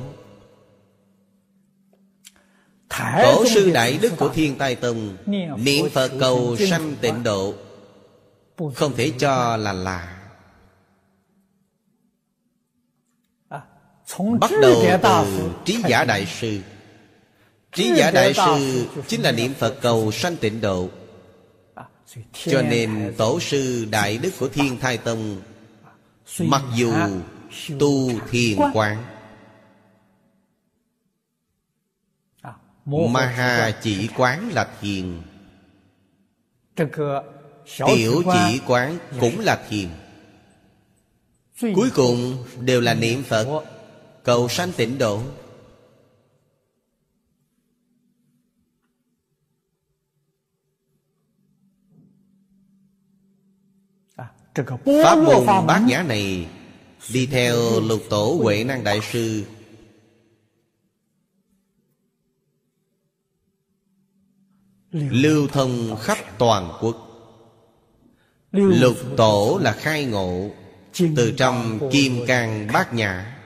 Tổ sư Đại Đức của Thiên Tai Tông Niệm Phật cầu sanh tịnh độ. Không thể cho là lạ Bắt đầu từ Trí Giả Đại Sư Trí Giả Đại Sư Chính là niệm Phật cầu sanh tịnh độ. Cho nên Tổ sư Đại Đức của Thiên Thai Tông Mặc dù tu thiền quán Maha chỉ quán là thiền Tiểu chỉ quán cũng là thiền Cuối cùng đều là niệm Phật Cầu sanh tịnh độ Pháp môn bát nhã này Đi theo lục tổ Huệ Năng Đại Sư. Lưu thông khắp toàn quốc. Lục tổ là khai ngộ Từ trong kim cang bát nhã.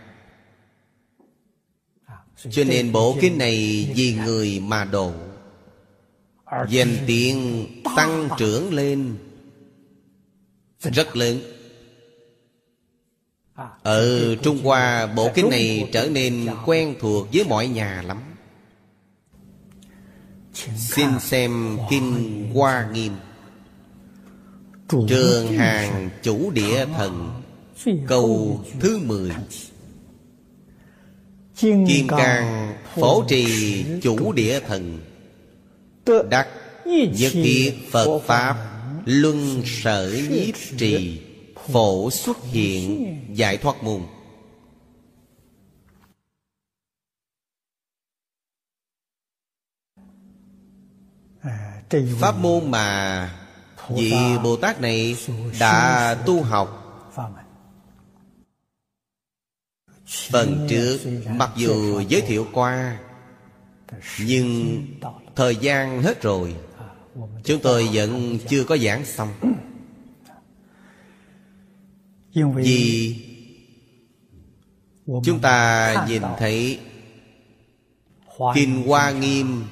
Cho nên bộ kinh này vì người mà độ. Danh tiếng tăng trưởng lên rất lớn. Ở Trung Hoa, bộ kinh này trở nên quen thuộc với mọi nhà lắm. Xin xem Kinh Hoa Nghiêm. Trường hàng chủ địa thần, Câu thứ mười. Kim Cang phổ trì chủ địa thần. Đắc nhất thiết Phật Pháp. Luân sở nhiếp trì Phổ xuất hiện giải thoát môn. Pháp môn mà vị Bồ Tát này đã tu học. Phần trước mặc dù giới thiệu qua Nhưng thời gian hết rồi Chúng tôi vẫn chưa có giảng xong. Vì Chúng ta nhìn thấy Kinh Hoa Nghiêm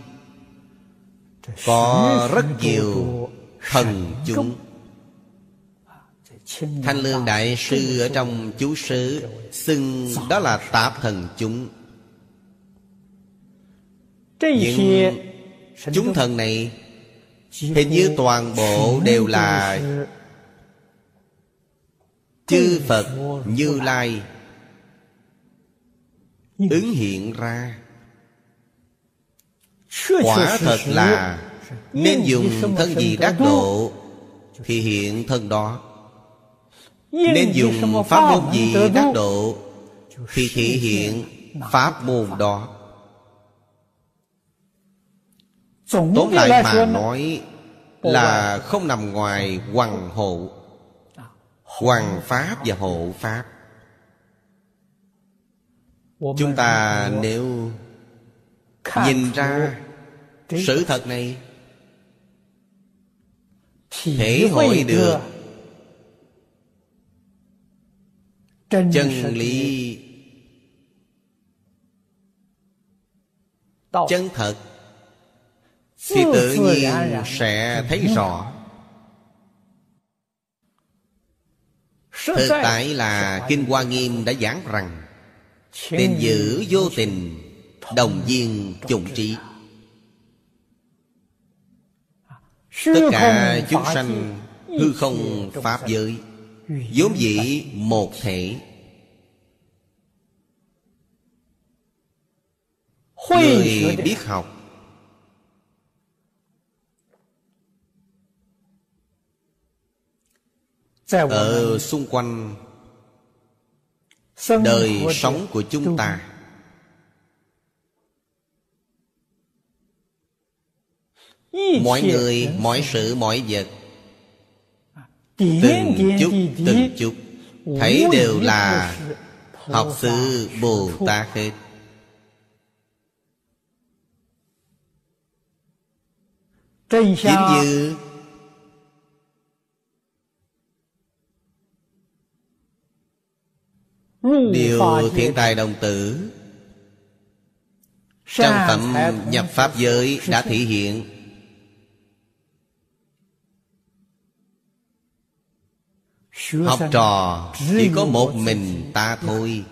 có rất nhiều thần chúng. Thanh lương đại sư ở trong chú sứ xưng đó là tạp thần chúng. Những chúng thần này hình như toàn bộ đều là chư phật như lai ứng hiện ra. Quả thật là Nên dùng thân gì đắc độ Thì hiện thân đó. Nên dùng pháp môn gì đắc độ Thì thị hiện pháp môn đó. Tóm lại mà nói Là không nằm ngoài hoàng hộ Hoàng Pháp và hộ Pháp. Chúng ta nếu Nhìn ra sự thật này Thể hội được Chân lý Chân thật Thì tự nhiên sẽ thấy rõ. Thực tại là Kinh Hoa Nghiêm đã giảng rằng Tình giữ vô tình Đồng viên chủng trí. Tất cả chúng sanh hư không Pháp giới vốn dĩ một thể. Người biết học Ở xung quanh Đời sống của chúng ta. Mọi người, mọi sự, mọi vật. Từng chút, từng chút. Thấy đều là Học sư Bồ Tát hết. Chính như Điều thiện tài đồng tử. Trong phẩm nhập Pháp giới đã thể hiện. Học trò chỉ có một mình ta thôi.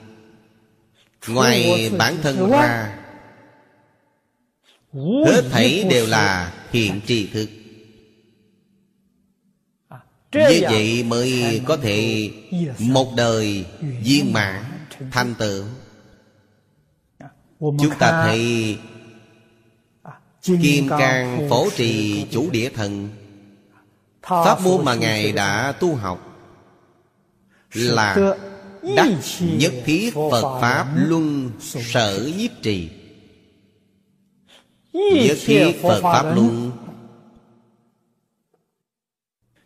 Ngoài bản thân ra Hết thảy đều là hiện tri thức Như vậy mới có thể Một đời viên mãn thành tựu. Chúng ta thấy Kim Cang phổ trì chủ địa thần. Pháp môn mà Ngài đã tu học Là đắc nhất thiết Phật Pháp luân sở nhiếp trì. Nhất thiết Phật Pháp luân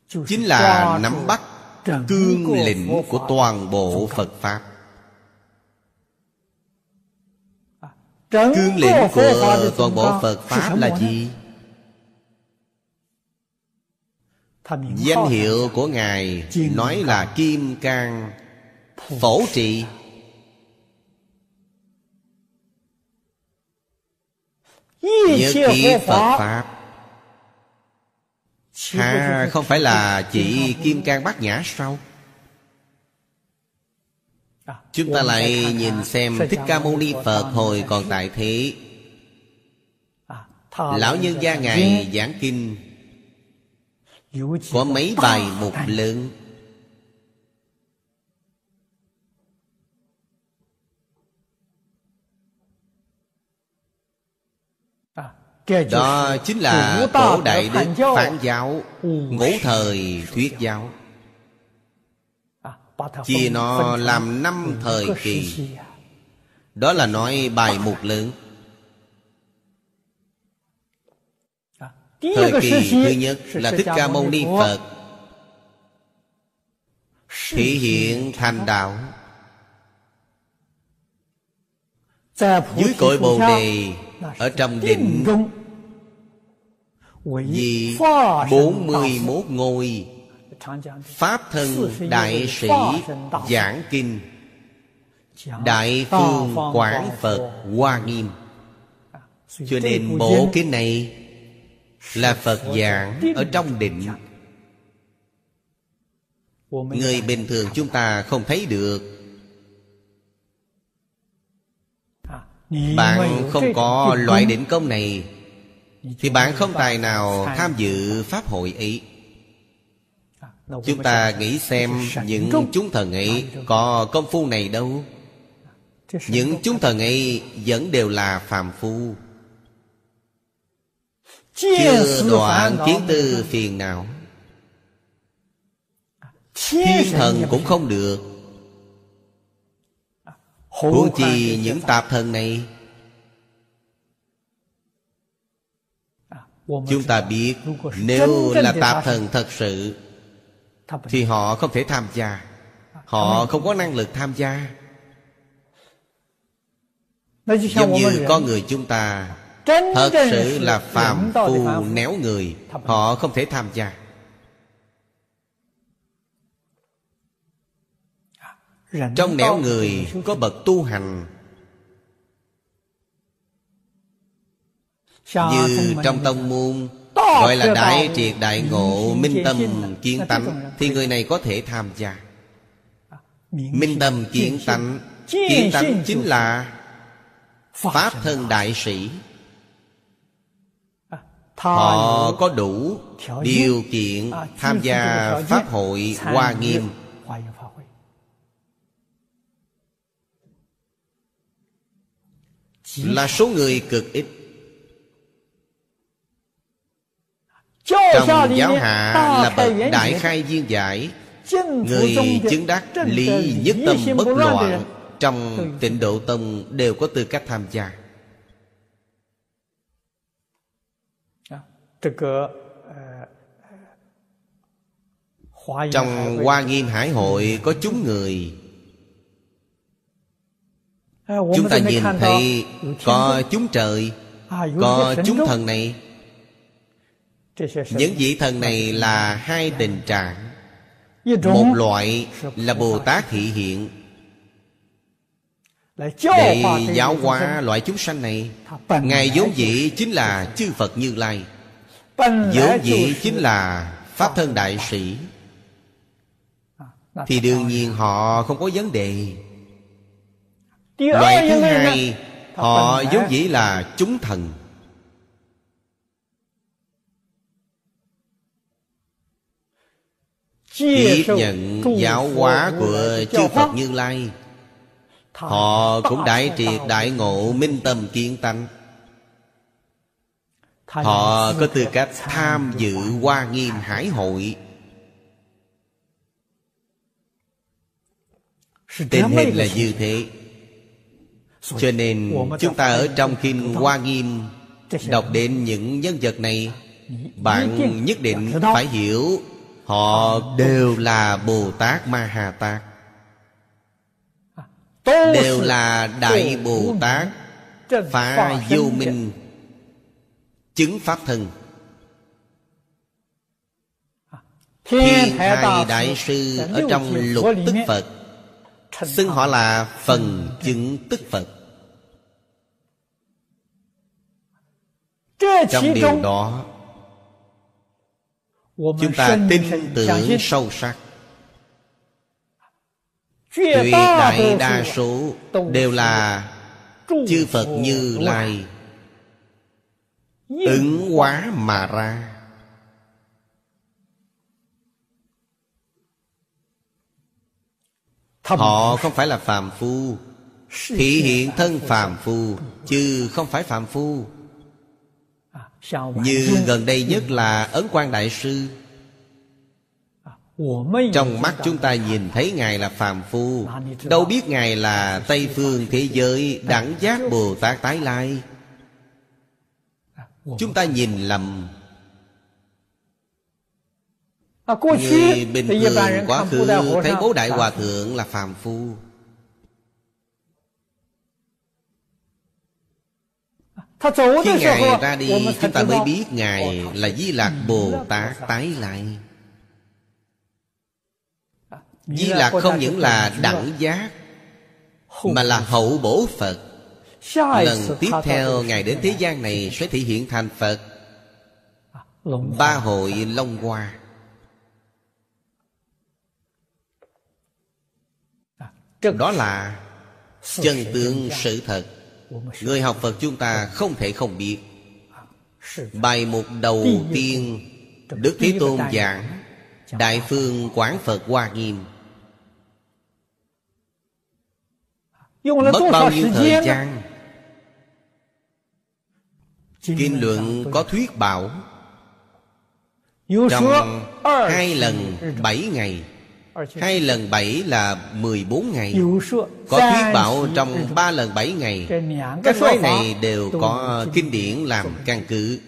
Chính là nắm bắt cương lĩnh của toàn bộ Phật Pháp. Cương lĩnh của toàn bộ Phật Pháp là gì? Danh hiệu của Ngài nói là Kim Cang Phổ trị. Nhất thiết Phật Pháp À không phải là chỉ Kim Cang Bát Nhã sau Chúng ta lại nhìn xem Thích Ca Mâu Ni Phật hồi còn tại thế. Lão nhân gia Ngài giảng kinh Có mấy bài một lượng Đó chính là cổ đại đức phản giáo. Ngũ thời thuyết giáo. Chia nó làm năm thời kỳ. Đó là nói bài mục lớn. Thời kỳ thứ nhất là Thích Ca Mâu Ni Phật. Thể hiện thành đạo. Dưới cội Bồ Đề Ở trong định Vì bốn mươi mốt ngôi Pháp thân đại sĩ giảng kinh. Đại phương quảng Phật Hoa Nghiêm. Cho nên bộ kinh này Là Phật giảng ở trong định. Người bình thường chúng ta không thấy được Bạn không có loại định công này Thì bạn không tài nào tham dự Pháp hội ấy. Chúng ta nghĩ xem những chúng thần ấy có công phu này đâu. Những chúng thần ấy vẫn đều là phàm phu. Chưa đoạn kiến tư phiền não Thiên thần cũng không được Huống chi những tạp thần này. Chúng ta biết Nếu là tạp thần thật sự Thì họ không thể tham gia. Họ không có năng lực tham gia. Giống như con người chúng ta Thật sự là phàm phu néo người Họ không thể tham gia Trong nẻo người có bậc tu hành. Như trong tông môn Gọi là đại triệt đại ngộ Minh tâm kiến tánh. Thì người này có thể tham gia. Minh tâm kiến tánh. Kiến tánh chính là Pháp thân đại sĩ. Họ có đủ điều kiện tham gia Pháp hội Hoa Nghiêm Là số người cực ít. Trong giáo hạ là bậc đại khai viên giải Người chứng đắc lý nhất tâm bất loạn Trong tịnh độ tông đều có tư cách tham gia. Trong Hoa Nghiêm Hải Hội có chúng người Chúng ta nhìn thấy có chúng trời Có chúng thần này. Những vị thần này là hai tình trạng. Một loại là Bồ Tát thị hiện. Để giáo hóa loại chúng sanh này Ngài vốn dĩ chính là chư Phật Như Lai. Vốn dĩ chính là Pháp thân đại sĩ. Thì đương nhiên họ không có vấn đề Loại thứ hai Họ vốn dĩ là chúng thần. Tiếp nhận giáo hóa của chư Phật Như Lai. Họ cũng đại triệt đại ngộ minh tâm kiến tánh Họ có tư cách tham dự Hoa Nghiêm Hải Hội. Tình hình là như thế Cho nên chúng ta ở trong Kinh Hoa Nghiêm Đọc đến những nhân vật này Bạn nhất định phải hiểu Họ đều là Bồ Tát Ma Hà Tát. Đều là Đại Bồ Tát Phá vô minh Chứng Pháp thân. Thiên Thai Đại Sư Ở trong lục tức Phật Xưng họ là phần chứng tức Phật Trong điều đó Chúng ta tin tưởng sâu sắc. Tuyệt đại đa số Đều là Chư Phật Như Lai. Ứng hóa mà ra. Họ không phải là phàm phu Thị hiện thân phàm phu Chứ không phải phàm phu Như gần đây nhất là Ấn quan Đại Sư. Trong mắt chúng ta nhìn thấy Ngài là phàm phu. Đâu biết Ngài là Tây Phương thế giới Đẳng giác Bồ Tát Tái Lai. Chúng ta nhìn lầm. Người bình thường quá khứ Thấy bố đại hòa thượng là phàm phu Khi Ngài ra đi Chúng ta mới biết Ngài là Di Lạc Bồ Tát tái lại Di Lạc không những là đẳng giác Mà là hậu bổ Phật. Lần tiếp theo Ngài đến thế gian này Sẽ thể hiện thành Phật. Ba hội Long Hoa. Đó là chân tướng sự thật Người học Phật chúng ta không thể không biết. Bài mục đầu tiên Đức Thế Tôn giảng Đại phương Quán Phật Hoa Nghiêm. Mất bao nhiêu thời gian? Kinh luận có thuyết bảo. Trong hai lần bảy ngày Hai lần bảy là mười bốn ngày. Có thuyết bảo trong ba lần bảy ngày. Các nói này đều có kinh điển làm căn cứ.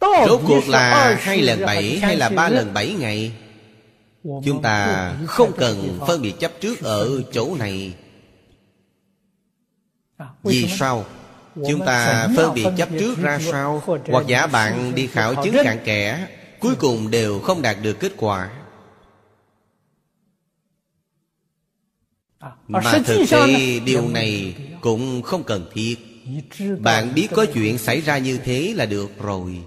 Rốt cuộc là hai lần bảy hay là ba lần bảy ngày? Chúng ta không cần phân biệt chấp trước ở chỗ này. Vì sao? Chúng ta phân biệt chấp trước ra sao? Hoặc giả bạn đi khảo chứng cạn kẽ Cuối cùng đều không đạt được kết quả. Mà thực tế điều này cũng không cần thiết. Bạn biết có chuyện xảy ra như thế là được rồi.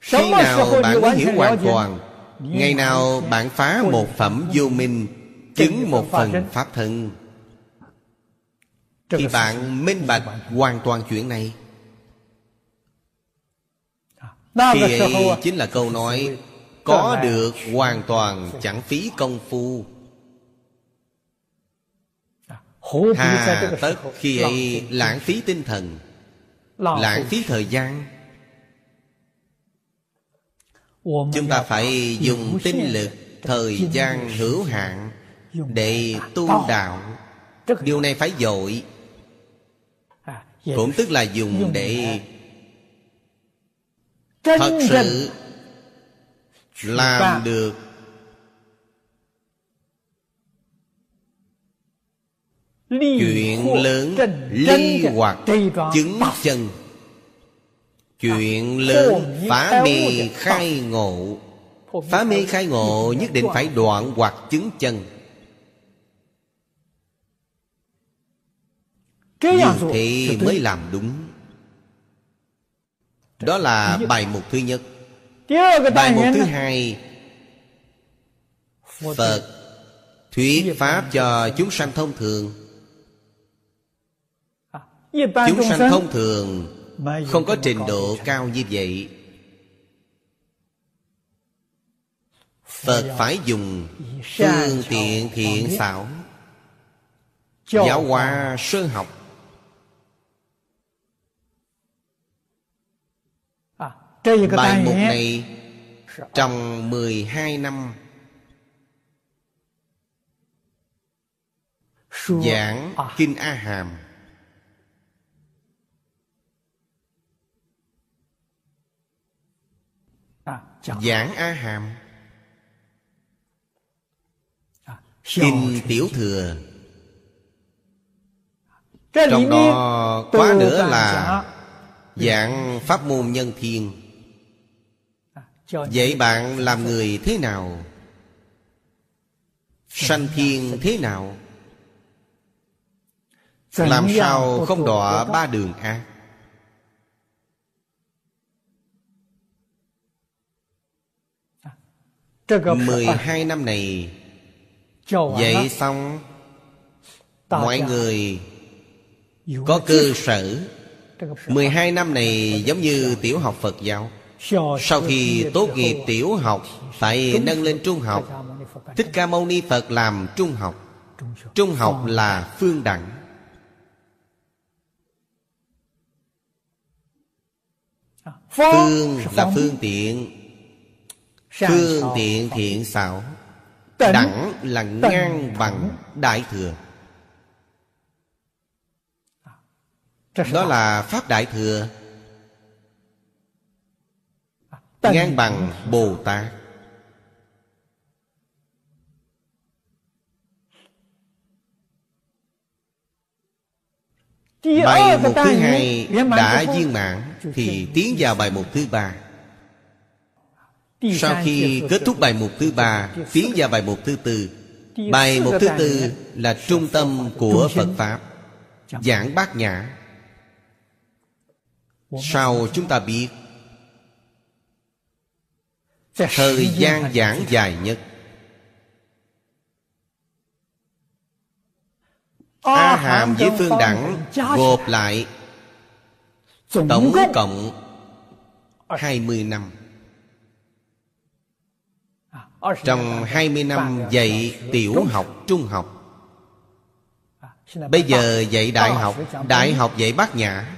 Khi nào bạn mới hiểu hoàn toàn Ngày nào bạn phá một phẩm vô minh Chứng một phần pháp thân. Thì bạn minh bạch hoàn toàn chuyện này Khi ấy chính là câu nói Có được hoàn toàn chẳng phí công phu. Hà tất khi ấy lãng phí tinh thần Lãng phí thời gian. Chúng ta phải dùng tinh lực Thời gian hữu hạn Để tu đạo. Điều này phải dội. À, Cũng tức là dùng để Thật sự Làm được. Chuyện lớn ly hoạt chứng chân. Chuyện lớn phá mê khai ngộ. Phá mê khai ngộ nhất định phải đoạn hoặc chứng chân. Như thế mới làm đúng Đó là bài mục thứ nhất. Bài mục thứ hai. Phật Thuyết Pháp cho chúng sanh thông thường. Chúng sanh thông thường Không có trình độ cao như vậy. Phật phải dùng phương tiện thiện xảo. Giáo hóa sơ học Bài mục này Trong 12 năm. Giảng Kinh A Hàm. Giảng A Hàm. Kinh Tiểu Thừa. Trong đó quá nữa là Dạng Pháp môn nhân thiên Vậy bạn làm người thế nào? Sanh thiên thế nào? Làm sao không đọa ba đường ác mười hai năm này. Dạy xong Mọi người Có cơ sở. Mười hai năm này giống như tiểu học Phật giáo sau khi tốt nghiệp tiểu học, Phải nâng lên trung học. Thích Ca Mâu Ni Phật làm trung học. Trung học là phương đẳng. Phương là phương tiện. Phương tiện thiện xảo. Đẳng là ngang bằng Đại Thừa. Đó là Pháp Đại Thừa. Ngang bằng Bồ Tát. Bài mục thứ hai đã viên mãn Thì tiến vào bài mục thứ ba. Sau khi kết thúc bài mục thứ ba Tiến vào bài mục thứ tư. Bài mục thứ tư là trung tâm của Phật Pháp. Giảng bát nhã. Sau chúng ta biết Thời gian giảng dài nhất. A Hàm với Phương Đẳng Gộp lại Tổng cộng 20 năm. Trong 20 năm dạy tiểu học, trung học Bây giờ dạy đại học Đại học dạy bát nhã.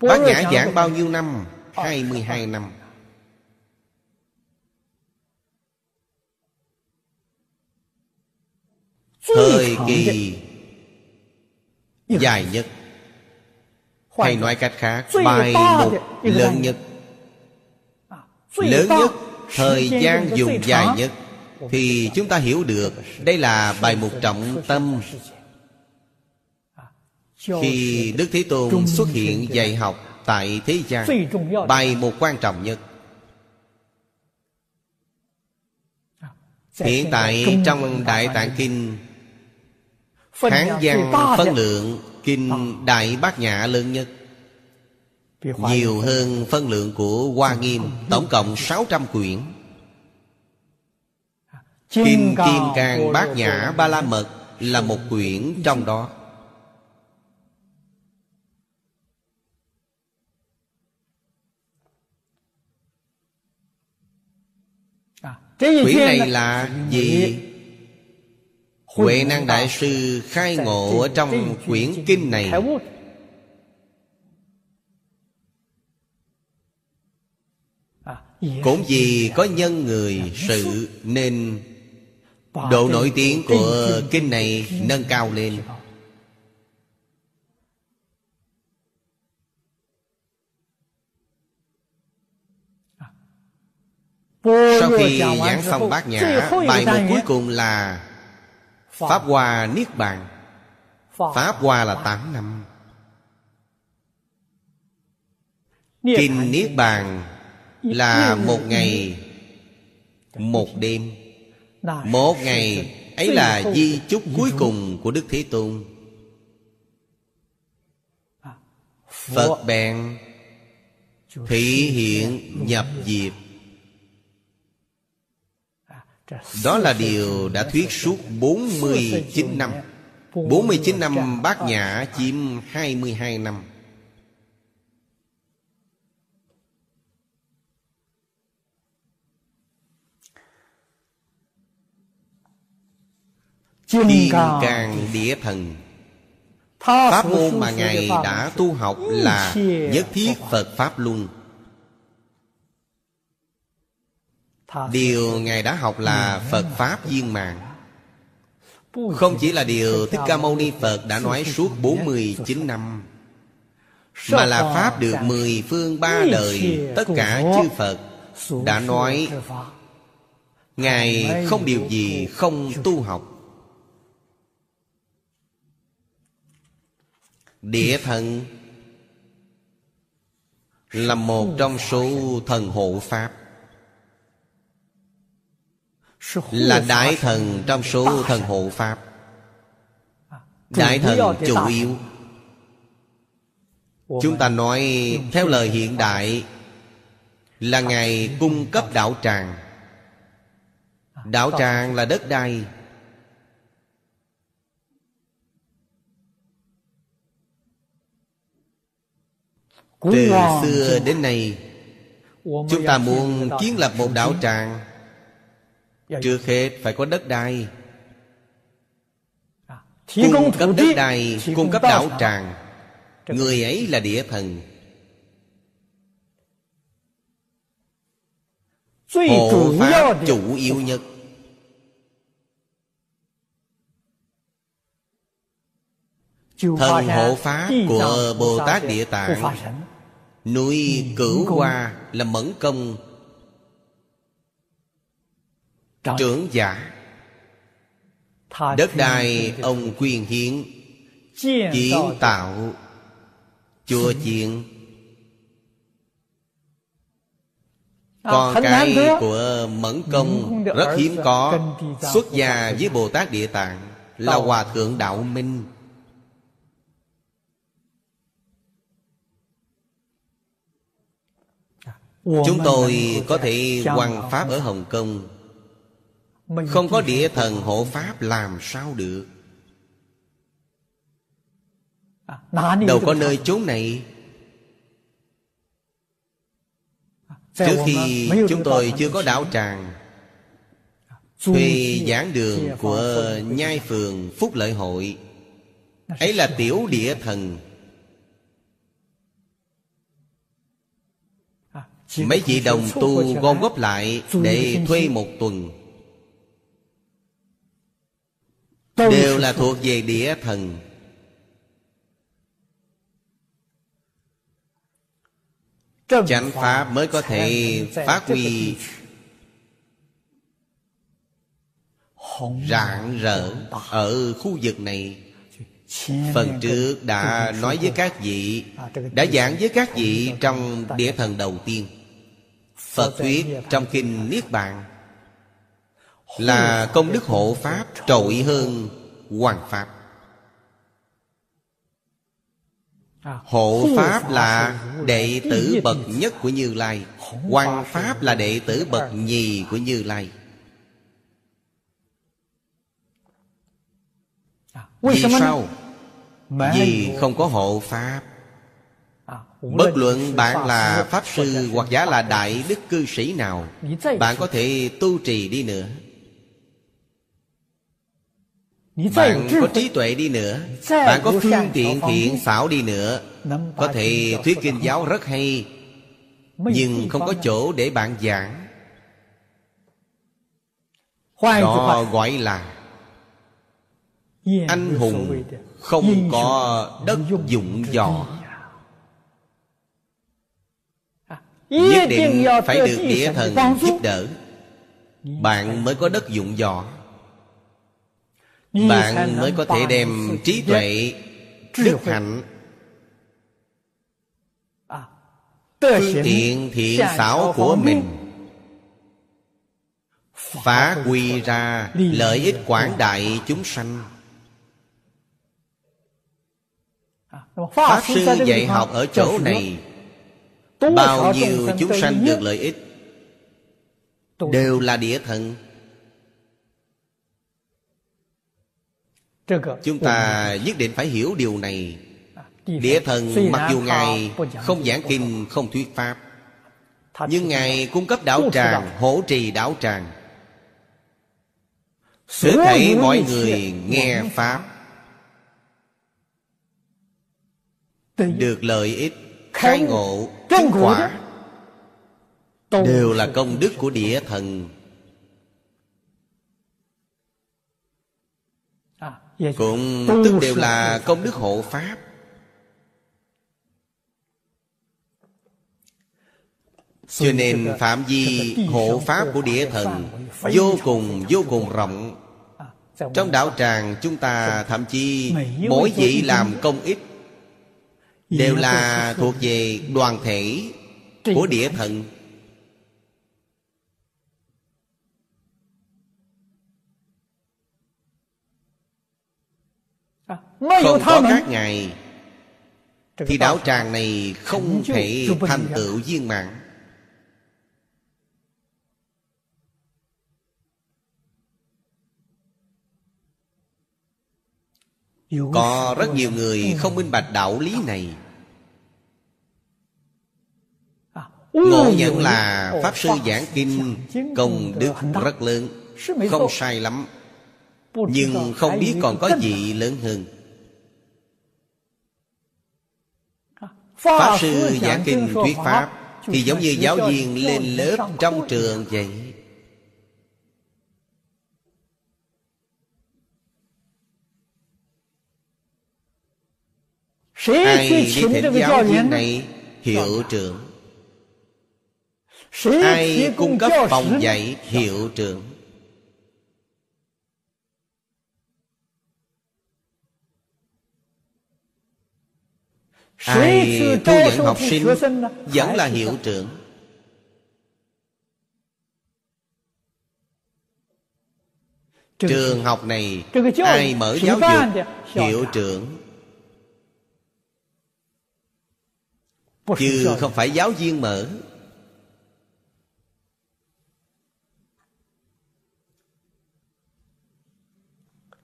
Bát nhã giảng bao nhiêu năm? 22 năm Thời kỳ. dài nhất. Hay nói cách khác Bài mục lớn nhất. Lớn nhất Thời gian dùng dài nhất. Thì chúng ta hiểu được Đây là bài mục trọng tâm. Khi Đức Thế Tôn xuất hiện dạy học Tại thế gian Bài mục quan trọng nhất. Hiện tại trong Đại Tạng Kinh Hán văn phân lượng Kinh Đại Bát Nhã lớn nhất. Nhiều hơn phân lượng của Hoa Nghiêm Tổng cộng 600 quyển. Kim Kim Cang Bát Nhã Ba La Mật Là một quyển trong đó. Quyển này là gì? Huệ năng đại sư khai ngộ ở trong quyển kinh này. Cũng vì có nhân người sự Nên độ nổi tiếng của kinh này nâng cao lên. Sau khi giảng xong bát nhã, Bài một cuối cùng là Pháp Hoa Niết Bàn. Pháp Hoa là 8 năm. Kinh Niết Bàn là một ngày Một đêm. Một ngày ấy là di chúc cuối cùng của Đức Thế Tôn. À, Phật bèn Thị hiện nhập diệt đó là điều đã thuyết suốt 49 năm. 49 năm bát nhã chiếm 22 năm. Thiên càng địa thần. Pháp môn mà Ngài đã tu học là Nhất thiết Phật. Pháp luân Điều Ngài đã học là Phật Pháp viên mạng Không chỉ là điều Thích Ca Mâu Ni Phật đã nói suốt 49 năm, Mà là Pháp được mười phương ba đời Tất cả chư Phật đã nói, Ngài không điều gì không tu học. Địa thần Là một trong số thần hộ Pháp là đại thần trong số thần hộ pháp. Đại thần chủ yếu. Chúng ta nói theo lời hiện đại là ngài cung cấp đạo tràng. À, đạo tràng là đất đai. Từ xưa đến nay chúng ta muốn kiến lập một đạo tràng Trước hết phải có đất đai. À, Cung cấp đất đai Cung cấp đạo tràng. Người ấy là địa thần. Hộ Pháp chủ yếu nhất. Thần hộ Pháp của Bồ Tát Địa Tạng. Núi Cửu Hoa là mẫn công trưởng giả. Đất đai ông quyền hiến. Kiến tạo chùa chiện Còn cái của Mẫn Công Rất hiếm có Xuất gia với Bồ Tát Địa Tạng Là Hòa Thượng Đạo Minh. Chúng tôi có thể hoàn Pháp ở Hồng Kông không có địa thần hộ pháp làm sao được? À, Đâu có nơi chốn này. À, Trước khi chúng tôi chưa có đạo tràng à, Thuê giảng đường của Nhai Phường Phúc Lợi Hội. Ấy là tiểu địa thần. Mấy vị đồng tu gom góp lại Để thuê một tuần đều là thuộc về địa thần. Chánh pháp mới có thể phát huy rạng rỡ ở khu vực này. Phần trước đã nói với các vị đã giảng với các vị trong địa thần đầu tiên. Phật thuyết trong kinh niết bàn là công đức hộ pháp trội hơn hoàng pháp. Hộ pháp là đệ tử bậc nhất của như lai. Hoàng pháp là đệ tử bậc nhì của như lai. Vì sao? Vì không có hộ pháp. Bất luận bạn là Pháp Sư Hoặc giả là Đại Đức Cư Sĩ nào, Bạn có thể tu trì đi nữa. Bạn có trí tuệ đi nữa. Bạn có phương tiện thiện xảo đi nữa. Có thể thuyết kinh giáo rất hay Nhưng không có chỗ để bạn giảng. Đó gọi là Anh hùng không có đất dụng võ Nhất định phải được địa thần giúp đỡ. Bạn mới có đất dụng võ Bạn mới có thể đem trí tuệ Đức hạnh Phương tiện thiện xảo của mình. Phá quy ra lợi ích quảng đại chúng sanh. Pháp sư dạy học ở chỗ này. Bao nhiêu chúng sanh được lợi ích Đều là địa thần Chúng ta nhất định phải hiểu điều này. Địa thần mặc dù Ngài không giảng kinh, không thuyết Pháp Nhưng Ngài cung cấp đạo tràng, hỗ trì đạo tràng. Hết thảy mọi người nghe Pháp. Được lợi ích Khai ngộ Chứng quả Đều là công đức của địa thần Cũng tức đều là công đức hộ Pháp. Cho nên phạm vi hộ Pháp của địa thần Vô cùng vô cùng rộng. Trong đạo tràng chúng ta thậm chí Mỗi vị làm công ích Đều là thuộc về đoàn thể Của địa thần Không có các ngài. Thì đạo tràng này không thể thành tựu viên mãn. Có rất nhiều người không minh bạch đạo lý này. Ngộ nhận là Pháp Sư giảng kinh Công đức rất lớn Không sai lắm. Nhưng không biết còn có gì lớn hơn Pháp Sư giảng kinh thuyết Pháp Thì giống như giáo viên lên lớp trong trường vậy. Ai đi thỉnh giáo viên này Hiệu trưởng Ai cung cấp phòng dạy hiệu trưởng Ai thu nhận học sinh Vẫn là hiệu trưởng. Trường học này Ai mở giáo dục? Hiệu trưởng. Chứ không phải giáo viên mở.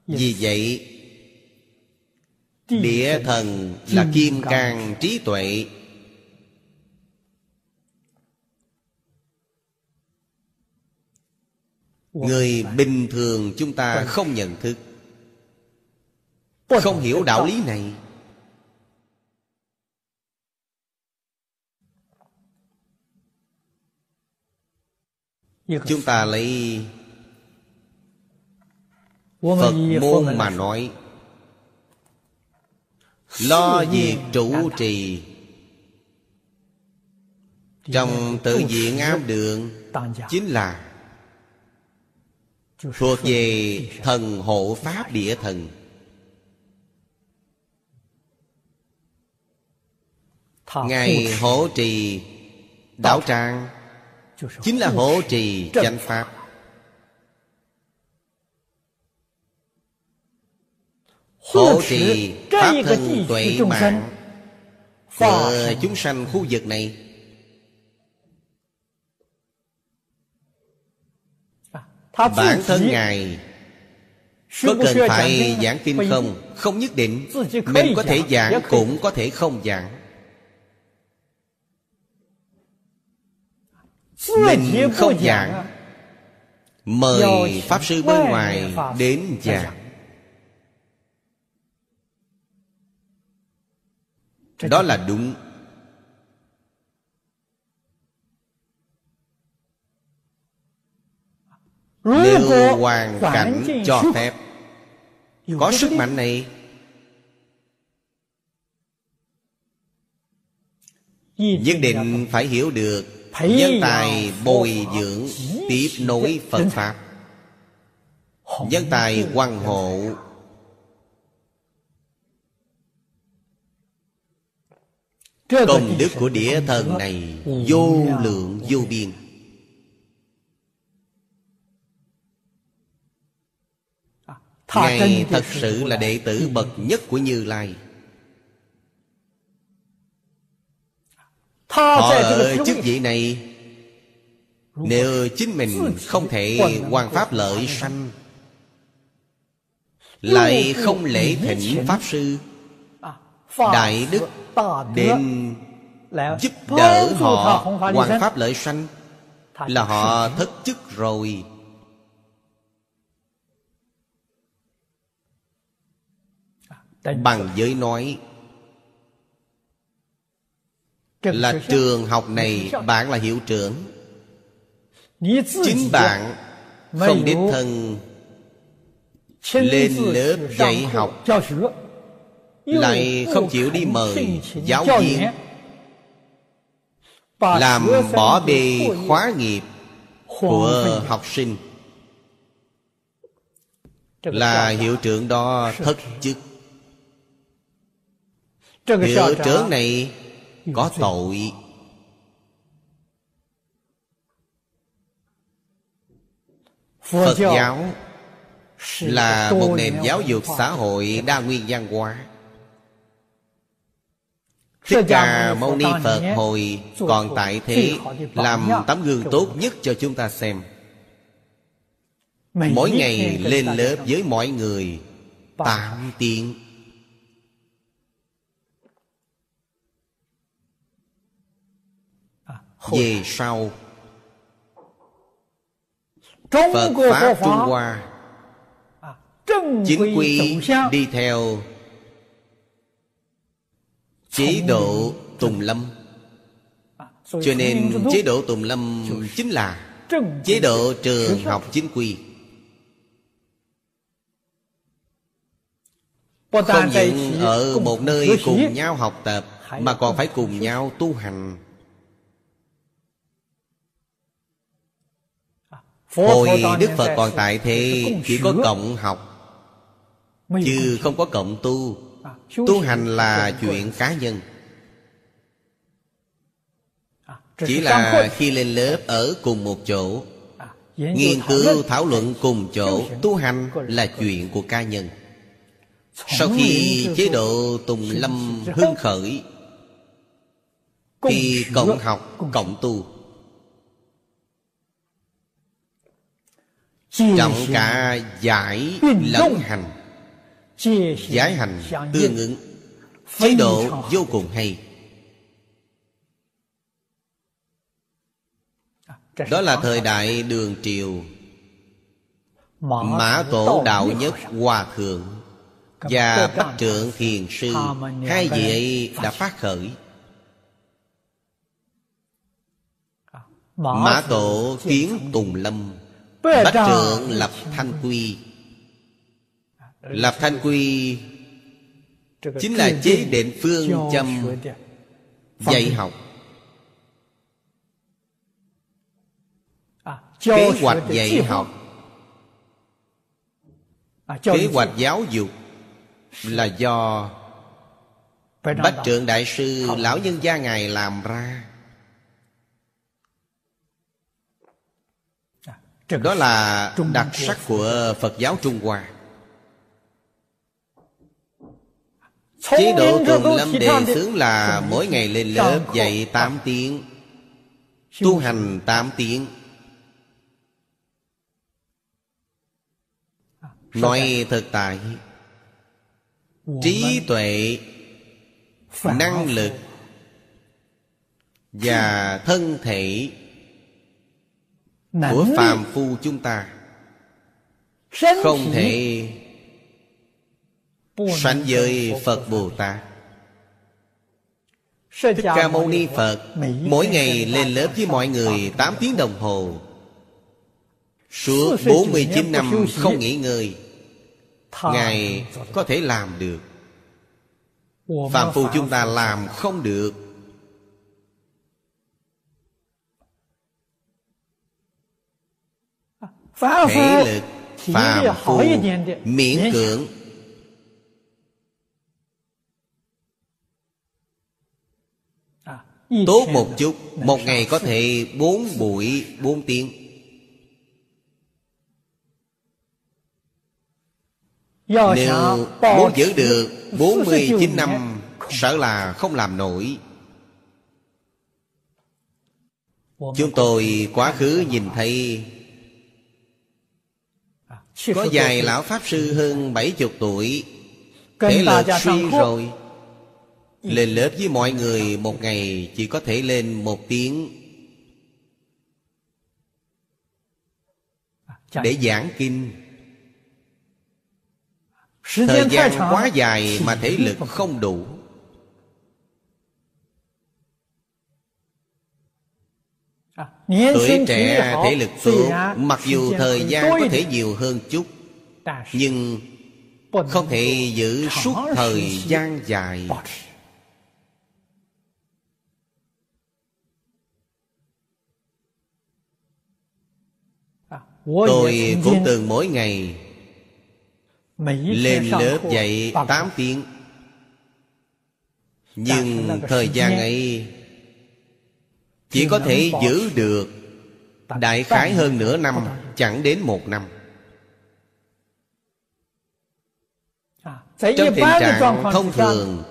Vì vậy Địa thần là kim cang trí tuệ. Người bình thường chúng ta không nhận thức Không hiểu đạo lý này. Chúng ta lấy Phật môn mà nói Lo việc trụ trì. Trong tự diện ám đường Chính là Thuộc về thần hộ pháp địa thần. Ngài hộ trì Đạo tràng Chính là hộ trì chánh pháp hộ trì pháp thân tuệ mạng. Của chúng sanh khu vực này. Bản thân ngài có cần phải giảng kinh không? Không nhất định. Mình có thể giảng cũng có thể không giảng. Mình không giảng mời pháp sư bên ngoài đến giảng. Đó là đúng. Nếu hoàn cảnh cho phép. Có sức mạnh này. Nhất định phải hiểu được Nhân tài bồi dưỡng Tiếp nối Phật Pháp. Nhân tài quan hộ Công đức của địa thần này Vô lượng vô biên. Ngài thật sự là đệ tử bậc nhất của Như Lai. Họ ở chức vị này Nếu chính mình không thể hoàn pháp lợi sanh Lại không lễ thỉnh Pháp Sư Đại Đức Đến giúp đỡ họ hoàn pháp lợi sanh. Là họ thất chức rồi. Bằng giới nói Là trường học này bạn là hiệu trưởng. Chính bạn không đích thân Lên lớp dạy học Lại không chịu đi mời giáo viên. Làm bỏ bê khóa nghiệp Của học sinh. Là hiệu trưởng đó thất chức. Hiệu trưởng này có tội. Phật giáo là một nền giáo dục xã hội đa nguyên văn hóa Thích Ca Mâu Ni Phật hồi còn tại thế Làm tấm gương tốt nhất cho chúng ta xem. Mỗi ngày lên lớp với mọi người Tám tiếng. Về sau Phật Pháp Trung Hoa à, Chính quy đi theo Chế độ Tùng Lâm. À, Cho nên chế độ Tùng Lâm chính là Chế độ trường học chính quy. Không những ở một nơi cùng nhau học tập Mà còn phải cùng nhau tu hành. Hồi Đức Phật còn tại thế Chỉ có cộng học Chứ không có cộng tu. à, Tu hành là chuyện cá nhân. À, Chỉ là khi lên lớp ở cùng một chỗ. À, Nghiên cứu thảo luận cùng chỗ. Tu hành là chuyện của cá nhân. Sau khi chế độ Tùng Lâm hưng khởi Thì cộng học, cộng tu. Trọng cả giải lẫn hành Giải hành tương ứng Chế độ vô cùng hay. Đó là thời đại đường triều. Mã tổ đạo nhất hòa thượng Và Bắc trượng thiền sư, Hai vị ấy đã phát khởi. Mã tổ kiến Tùng Lâm, Bắc trượng lập thanh quy. Ừ. Lập thanh quy Chính là chế định phương châm Dạy học. Kế hoạch dạy học. Kế hoạch giáo dục Là do Bách trượng đại sư Lão nhân gia Ngài làm ra. Đó là đặc sắc của Phật giáo Trung Hoa. Chế độ Tùng Lâm đề xướng là Mỗi ngày lên lớp dạy 8 tiếng Tu hành 8 tiếng. Nói thực tại Trí tuệ Năng lực Và thân thể của phàm phu chúng ta không thể sánh với phật bồ tát Thích Ca Mâu Ni Phật Mỗi ngày lên lớp với mọi người 8 tiếng đồng hồ. Suốt 49 năm không nghỉ ngơi Ngài có thể làm được. Phạm phu chúng ta làm không được. Thể lực Phạm phu Miễn cưỡng Tốt một chút Một ngày có thể bốn buổi bốn tiếng. Nếu muốn giữ được 49 năm Sợ là không làm nổi. Chúng tôi quá khứ nhìn thấy. Có vài lão Pháp Sư hơn 70 tuổi. Thể lực suy rồi lên lớp với mọi người một ngày chỉ có thể lên một tiếng. Để giảng kinh. Thời gian quá dài mà thể lực [LAUGHS] không đủ. Tuổi trẻ thể lực tốt Mặc dù thời gian có thể nhiều hơn chút Nhưng không thể giữ suốt thời gian dài Tôi cũng từng mỗi ngày Lên lớp dạy 8 tiếng. Nhưng thời gian ấy Chỉ có thể giữ được Đại khái hơn nửa năm Chẳng đến một năm. Trong tình trạng thông thường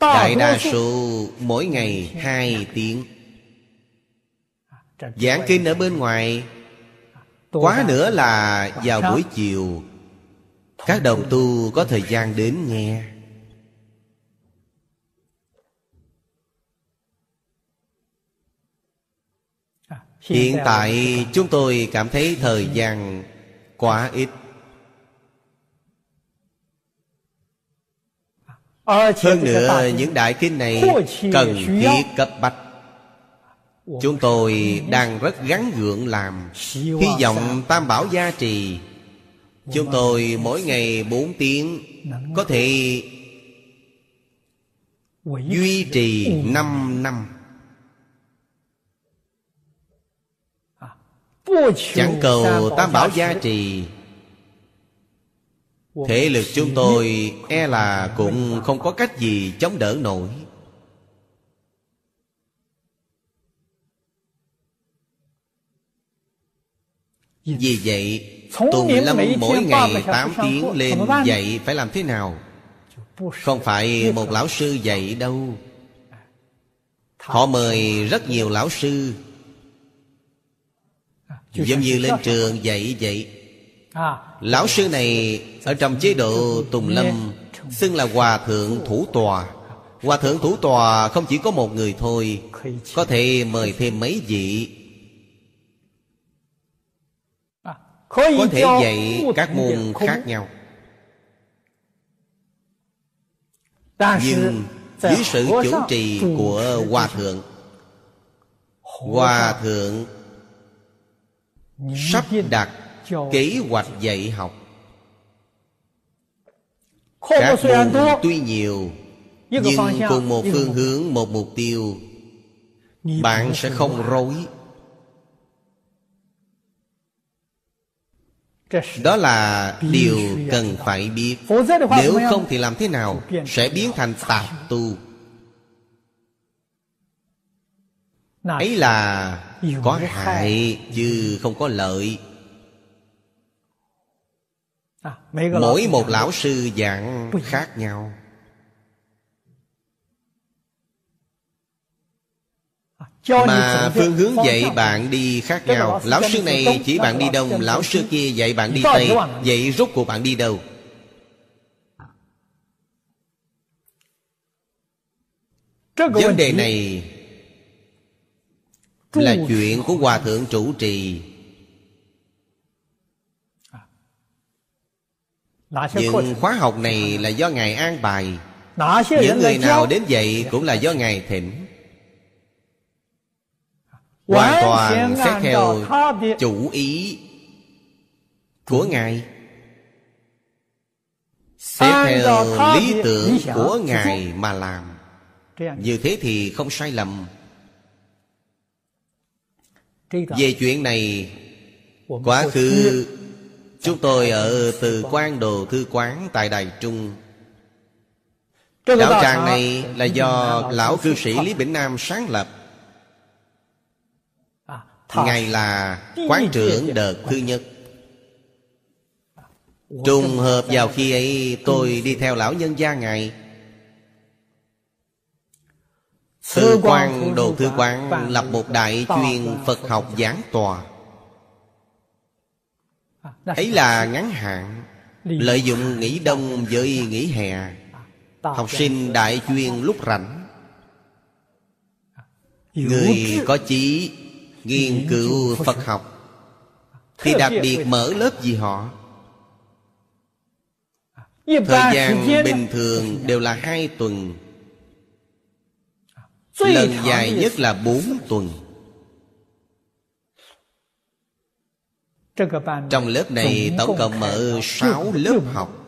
Đại đa số mỗi ngày hai tiếng. Giảng kinh ở bên ngoài Quá nữa là vào buổi chiều Các đồng tu có thời gian đến nghe. À, Hiện tại chúng tôi cảm thấy thời gian quá ít. Hơn nữa những đại kinh này cần thiết cấp bách Chúng tôi đang rất gắn gượng làm, Hy vọng Tam Bảo gia trì. Chúng tôi mỗi ngày bốn tiếng, Có thể Duy trì năm năm. Chẳng cầu Tam Bảo gia trì. Thể lực chúng tôi e là cũng không có cách gì chống đỡ nổi. Vì vậy Tùng Lâm mỗi ngày 8 tiếng lên dạy phải làm thế nào? Không phải một lão sư dạy đâu. Họ mời rất nhiều lão sư. Giống như lên trường dạy vậy Lão sư này Ở trong chế độ Tùng Lâm Xưng là Hòa Thượng Thủ Tòa. Hòa Thượng Thủ Tòa không chỉ có một người thôi Có thể mời thêm mấy vị có thể dạy các môn khác nhau. Nhưng dưới sự chủ trì của hòa thượng. Hòa thượng sắp đặt kế hoạch dạy học. Các môn tuy nhiều nhưng cùng một phương hướng một mục tiêu. Bạn sẽ không rối Đó là điều cần phải biết. Nếu không thì làm thế nào Sẽ biến thành tạp tu Ấy là có hại chứ không có lợi. À, Mỗi một lão sư dạng khác nhau Mà phương hướng dạy bạn đi khác nhau. Lão sư này chỉ bạn đi đông Lão sư kia dạy bạn đi tây. Vậy rốt cuộc bạn đi đâu? Vấn đề này Là chuyện của Hòa Thượng chủ trì. Nhưng khóa học này là do Ngài an bài. Những người nào đến dạy cũng là do Ngài thỉnh Hoàn toàn xét theo chủ ý của Ngài. Xét theo lý tưởng của Ngài mà làm. Như thế thì không sai lầm. Về chuyện này Quá khứ Chúng tôi ở từ quan đồ thư quán tại Đài Trung. Đạo tràng này là do Lão cư sĩ Lý Bỉnh Nam sáng lập Ngài là quán trưởng đợt thứ nhất Trùng hợp vào khi ấy tôi đi theo lão nhân gia Ngài. Thư quan đồ thư quán lập một đại chuyên Phật học giảng tòa. Ấy là ngắn hạn Lợi dụng nghỉ đông với nghỉ hè. Học sinh đại chuyên lúc rảnh. Người có chí nghiên cứu Phật học. Thì đặc biệt mở lớp gì họ? Thời gian bình thường đều là hai tuần. Lần dài nhất là bốn tuần. Trong lớp này tổng cộng mở sáu lớp học.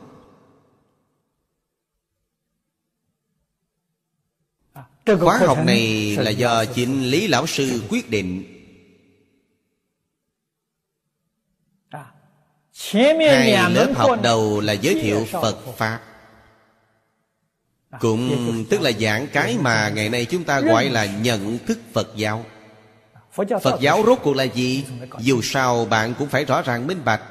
Khóa học này là do chính Lý Lão Sư quyết định Hai lớp học đầu là giới thiệu Phật Pháp. Cũng tức là giảng cái mà ngày nay chúng ta gọi là nhận thức Phật giáo. Phật giáo rốt cuộc là gì? Dù sao bạn cũng phải rõ ràng minh bạch.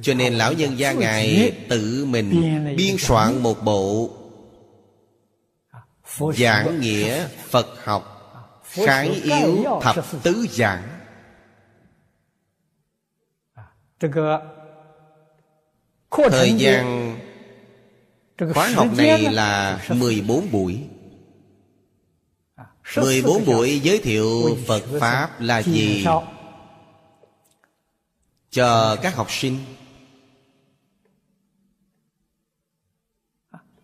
Cho nên lão nhân gia Ngài tự mình biên soạn một bộ Giảng nghĩa Phật học Khái yếu thập tứ giảng Thời gian khóa học này là 14 buổi. 14 buổi giới thiệu Phật Pháp là gì? Cho các học sinh.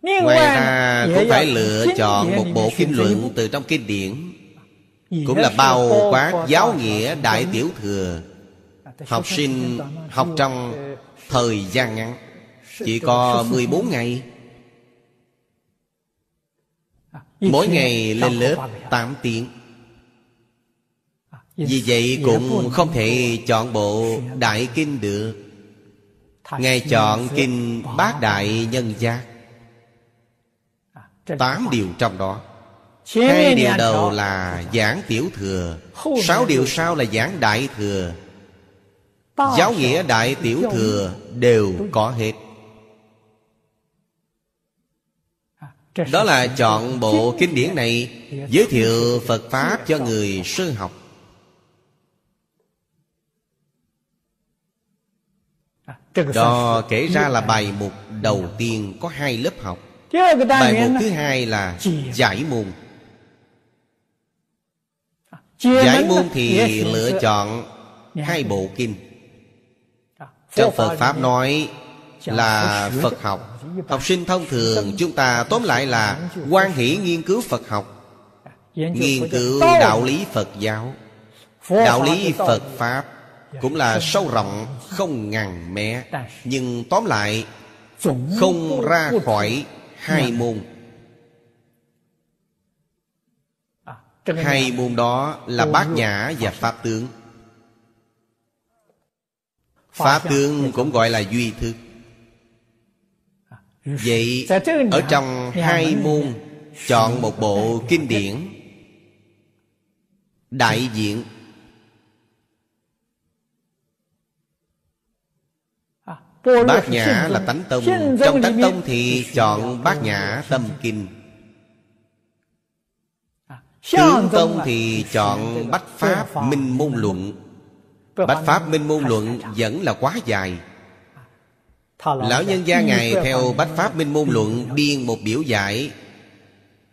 Ngoài ra cũng phải lựa chọn một bộ kinh luận từ trong kinh điển. Cũng là bao quát giáo nghĩa Đại Tiểu Thừa Học sinh học trong thời gian ngắn Chỉ có 14 ngày. Mỗi ngày lên lớp 8 tiếng. Vì vậy cũng không thể chọn bộ Đại Kinh được. Ngài chọn Kinh Bát Đại Nhân Giác. Tám điều trong đó. Hai điều đầu là giảng tiểu thừa. Sáu điều sau là giảng đại thừa Giáo nghĩa đại tiểu thừa đều có hết. Đó là chọn bộ kinh điển này Giới thiệu Phật Pháp cho người sơ học. Đó kể ra là bài mục đầu tiên có hai lớp học. Bài mục thứ hai là giải môn. Giải môn thì lựa chọn hai bộ kinh Trong Phật Pháp nói là Phật học. Học sinh thông thường chúng ta tóm lại là quan hỷ nghiên cứu Phật học Nghiên cứu đạo lý Phật giáo. Đạo lý Phật Pháp Cũng là sâu rộng không ngàn mé. Nhưng tóm lại Không ra khỏi hai môn. Hai môn đó là bát nhã và pháp tướng Pháp tướng cũng gọi là duy thức Vậy ở trong hai môn Chọn một bộ kinh điển. Đại diện. Bát nhã là tánh tông. Trong tánh tông thì chọn bát nhã tâm kinh. Tướng tông thì chọn bách pháp minh môn luận Bách pháp minh môn luận vẫn là quá dài. Lão nhân gia Ngài theo Bách Pháp Minh Môn Luận Biên một biểu giải.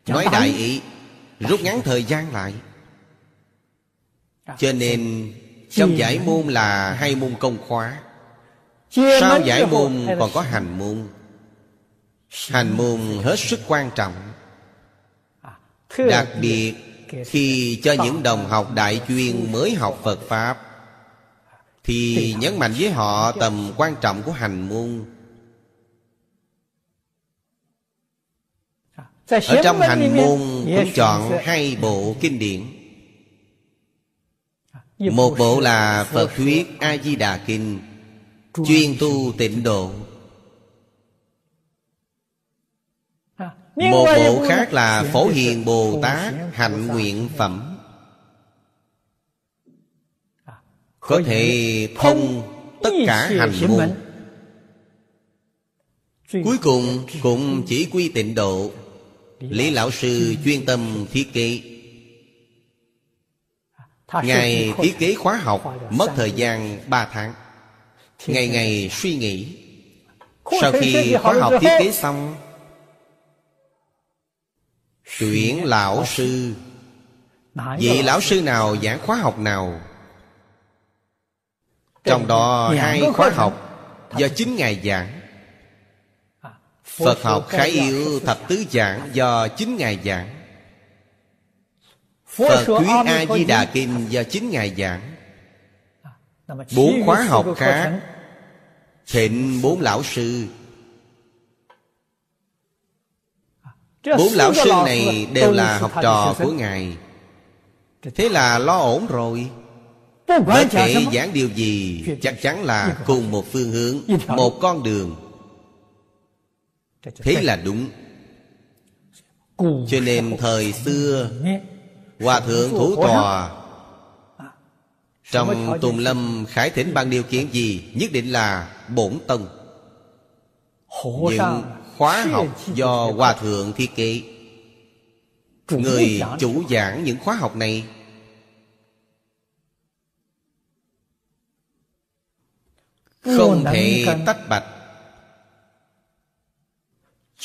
Nói đại ý Rút ngắn thời gian lại. Cho nên Trong giải môn là hai môn công khóa. Sau giải môn còn có hành môn. Hành môn hết sức quan trọng. Đặc biệt khi cho những đồng học đại chuyên mới học Phật Pháp Thì nhấn mạnh với họ tầm quan trọng của hành môn. Ở trong hành môn cũng chọn hai bộ kinh điển. Một bộ là Phật Thuyết A-di-đà Kinh Chuyên tu tịnh độ. Một bộ khác là Phổ Hiền Bồ Tát Hạnh Nguyện Phẩm Có thể thông tất cả hành môn. Cuối cùng cũng chỉ quy tịnh độ. Lý Lão Sư chuyên tâm thiết kế. Ngài thiết kế khóa học Mất thời gian 3 tháng. Ngày ngày suy nghĩ. Sau khi khóa học thiết kế xong Tuyển lão sư. Vị lão sư nào giảng khóa học nào Trong đó hai khóa học Do chính Ngài giảng. Phật học khái yếu thập tứ giảng Do chính Ngài giảng. Phật thuyết A-di-đà Kinh Do chính Ngài giảng. Bốn khóa học khác. Thịnh bốn lão sư. Bốn lão sư này đều là học trò của Ngài. Thế là lo ổn rồi Bất kể giảng điều gì Chắc chắn là cùng một phương hướng Một con đường. Thế là đúng. Cho nên thời xưa Hòa thượng thủ tòa Trong tùng lâm khải thỉnh bằng điều kiện gì Nhất định là bổn tông. Những khóa học do hòa thượng thiết kế. Người chủ giảng những khóa học này không thể tách bạch.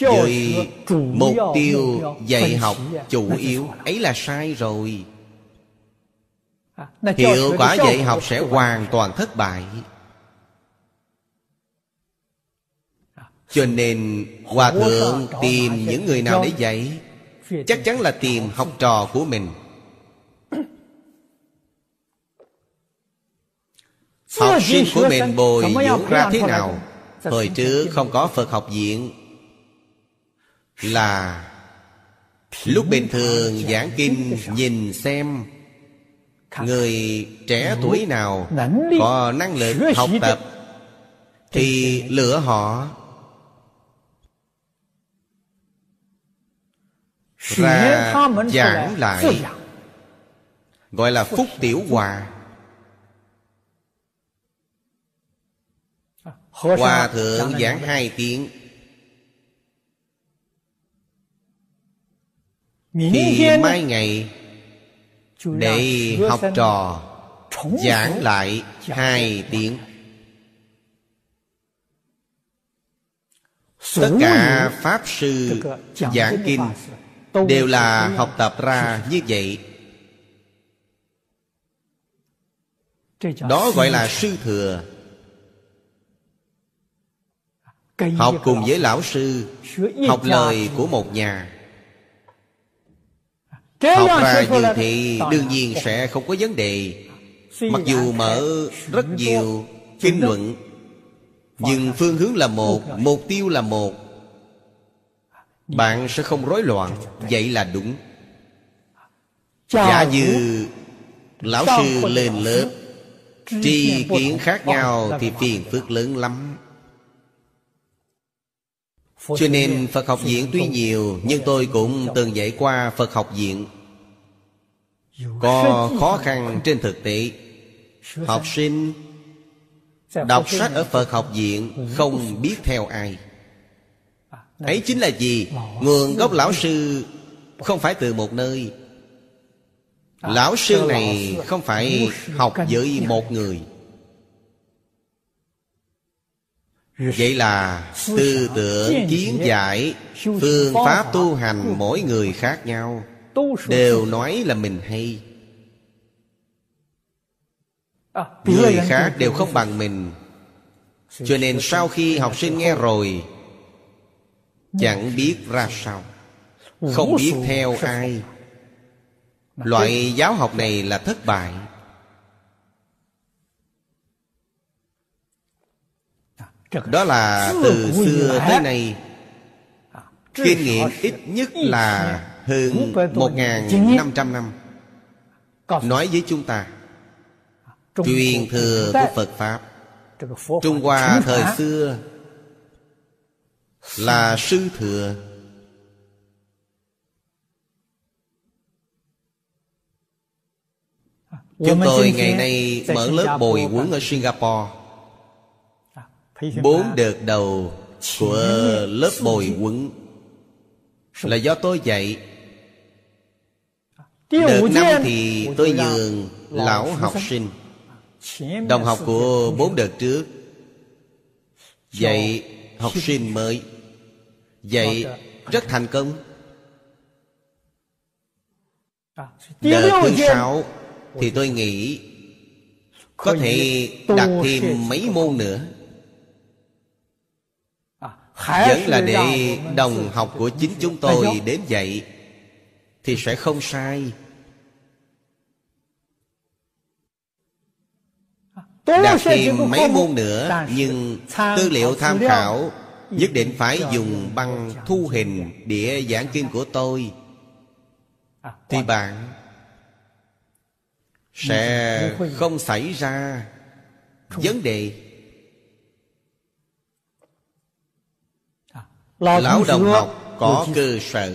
Với mục tiêu dạy học chủ yếu ấy là sai rồi. Hiệu quả dạy học sẽ hoàn toàn thất bại. Cho nên Hòa Thượng tìm những người nào để dạy Chắc chắn là tìm học trò của mình Học sinh của mình bồi dưỡng ra thế nào? Hồi trước không có Phật học viện. Là Lúc bình thường giảng kinh Nhìn xem Người trẻ tuổi nào Có năng lực học tập Thì lựa họ ra giảng lại gọi là phúc tiểu hòa hòa thượng giảng hai tiếng. Thì mai ngày để học trò giảng lại hai tiếng. Tất cả pháp sư giảng kinh đều là học tập ra như vậy. Đó gọi là sư thừa học cùng với lão sư học lời của một nhà. Học ra như thì đương nhiên sẽ không có vấn đề. Mặc dù mở rất nhiều kinh luận nhưng phương hướng là một mục tiêu là một. Bạn sẽ không rối loạn Vậy là đúng. Giả như Lão sư lên lớp Tri kiến khác nhau Thì phiền phức lớn lắm Cho nên Phật học viện tuy nhiều Nhưng tôi cũng từng dạy qua Phật học viện Có khó khăn trên thực tế. Học sinh Đọc sách ở Phật học viện Không biết theo ai. Ấy chính là gì? Nguồn gốc lão sư không phải từ một nơi. Lão sư này không phải học với một người vậy là tư tưởng kiến giải, phương pháp tu hành mỗi người khác nhau, đều nói là mình hay. Người khác đều không bằng mình. Cho nên sau khi học sinh nghe rồi, Chẳng biết ra sao, Không biết theo ai. Loại giáo học này là thất bại. Đó là từ xưa tới nay. Kinh nghiệm ít nhất là hơn 1.500 năm Nói với chúng ta Truyền thừa của Phật Pháp. Trung Hoa thời xưa Là sư thừa. Chúng tôi ngày nay mở lớp bồi huấn ở Singapore Bốn đợt đầu của lớp bồi huấn Là do tôi dạy. Đợt năm thì tôi nhường lão học sinh. Đồng học của bốn đợt trước Dạy học sinh mới. Dạy rất thành công. Đợt thứ sáu Thì tôi nghĩ Có thể đặt thêm mấy môn nữa Vẫn là để đồng học của chính chúng tôi đến dạy Thì sẽ không sai. Đạt thêm mấy môn nữa Nhưng tư liệu tham khảo Nhất định phải dùng băng thu hình Địa giảng kinh của tôi. Thì bạn Sẽ không xảy ra Vấn đề Lão đồng học có cơ sở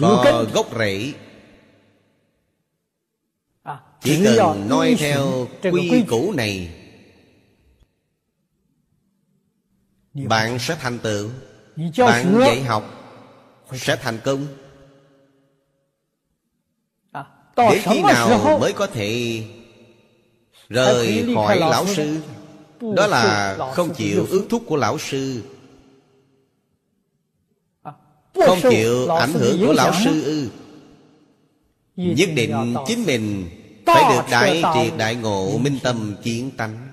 Có gốc rễ. Chỉ cần noi theo quy củ này Bạn sẽ thành tựu. Bạn dạy học Sẽ thành công. Đến khi nào mới có thể Rời khỏi lão sư. Đó là không chịu ước thúc của lão sư. Không chịu ảnh hưởng của lão sư ư. Nhất định chính mình phải được đại triệt đại ngộ minh tâm kiến tánh.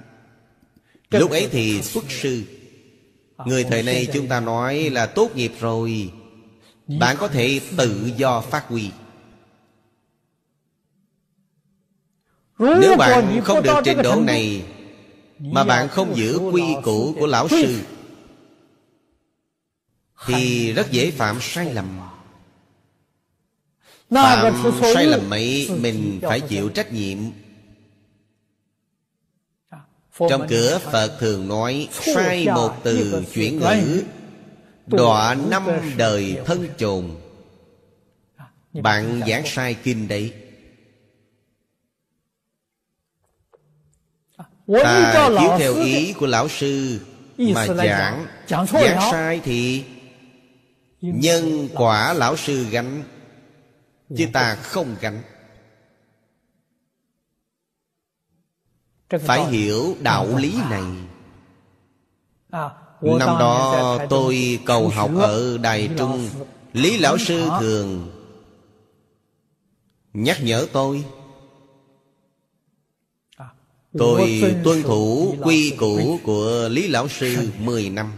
Lúc ấy thì xuất sư. Người thời nay chúng ta nói là tốt nghiệp rồi. Bạn có thể tự do phát huy Nếu bạn không được trình độ này Mà bạn không giữ quy củ của lão sư Thì rất dễ phạm sai lầm. Phạm sai lầm ấy Mình phải chịu trách nhiệm. Trong cửa Phật thường nói Sai một từ chuyển ngữ Đọa năm đời thân chồn. Bạn giảng sai kinh đấy Ta chiếu theo ý của lão sư Mà giảng Giảng sai thì Nhân quả lão sư gánh Chứ ta không gánh. Phải hiểu đạo lý này. Năm đó tôi cầu học ở Đài Trung. Lý Lão Sư thường Nhắc nhở tôi Tôi tuân thủ quy củ của Lý Lão Sư 10 năm.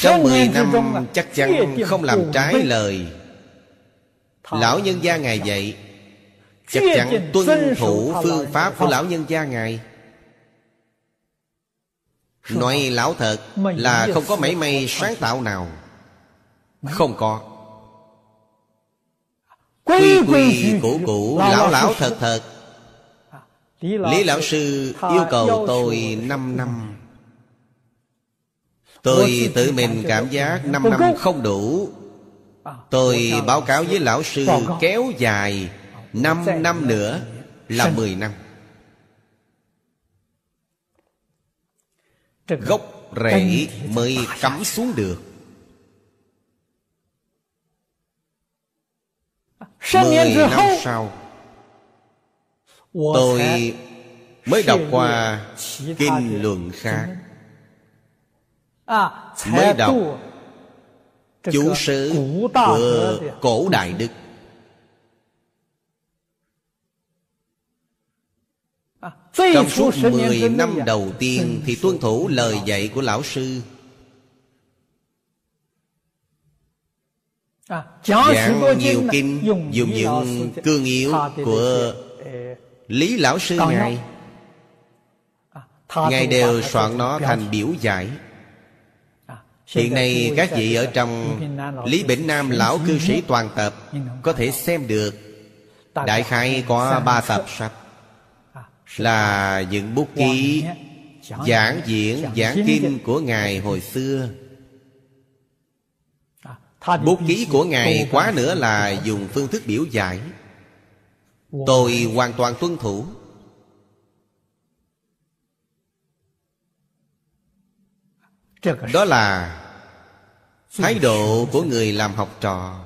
Trong mười năm chắc chắn không làm trái lời. Lão nhân gia Ngài dạy Chắc chắn tuân thủ phương pháp của lão nhân gia Ngài. Nói lão thật là không có mảy may sáng tạo nào. Không có Quy quy cũ cũ lão lão thật thật. Lý lão sư yêu cầu tôi 5 năm Tôi tự mình cảm giác 5 năm không đủ. Tôi báo cáo với lão sư kéo dài 5 năm nữa là 10 năm. Gốc rễ mới cắm xuống được Mười năm sau Tôi mới đọc qua Kinh luận khác. Mới đọc chú sứ của cổ đại đức. Trong suốt 10 năm đầu tiên Thì tuân thủ lời dạy của lão sư Giảng nhiều kinh Dùng những cương yếu của Lý Lão Sư Ngài Ngài đều soạn nó thành biểu giải. Hiện nay các vị ở trong Lý Bỉnh Nam Lão Cư Sĩ Toàn Tập Có thể xem được. Đại khai có ba tập sách Là những bút ký Giảng diễn giảng kinh của Ngài hồi xưa Bút ký của Ngài quá nữa là dùng phương thức biểu giải. Tôi hoàn toàn tuân thủ. Đó là Thái độ của người làm học trò.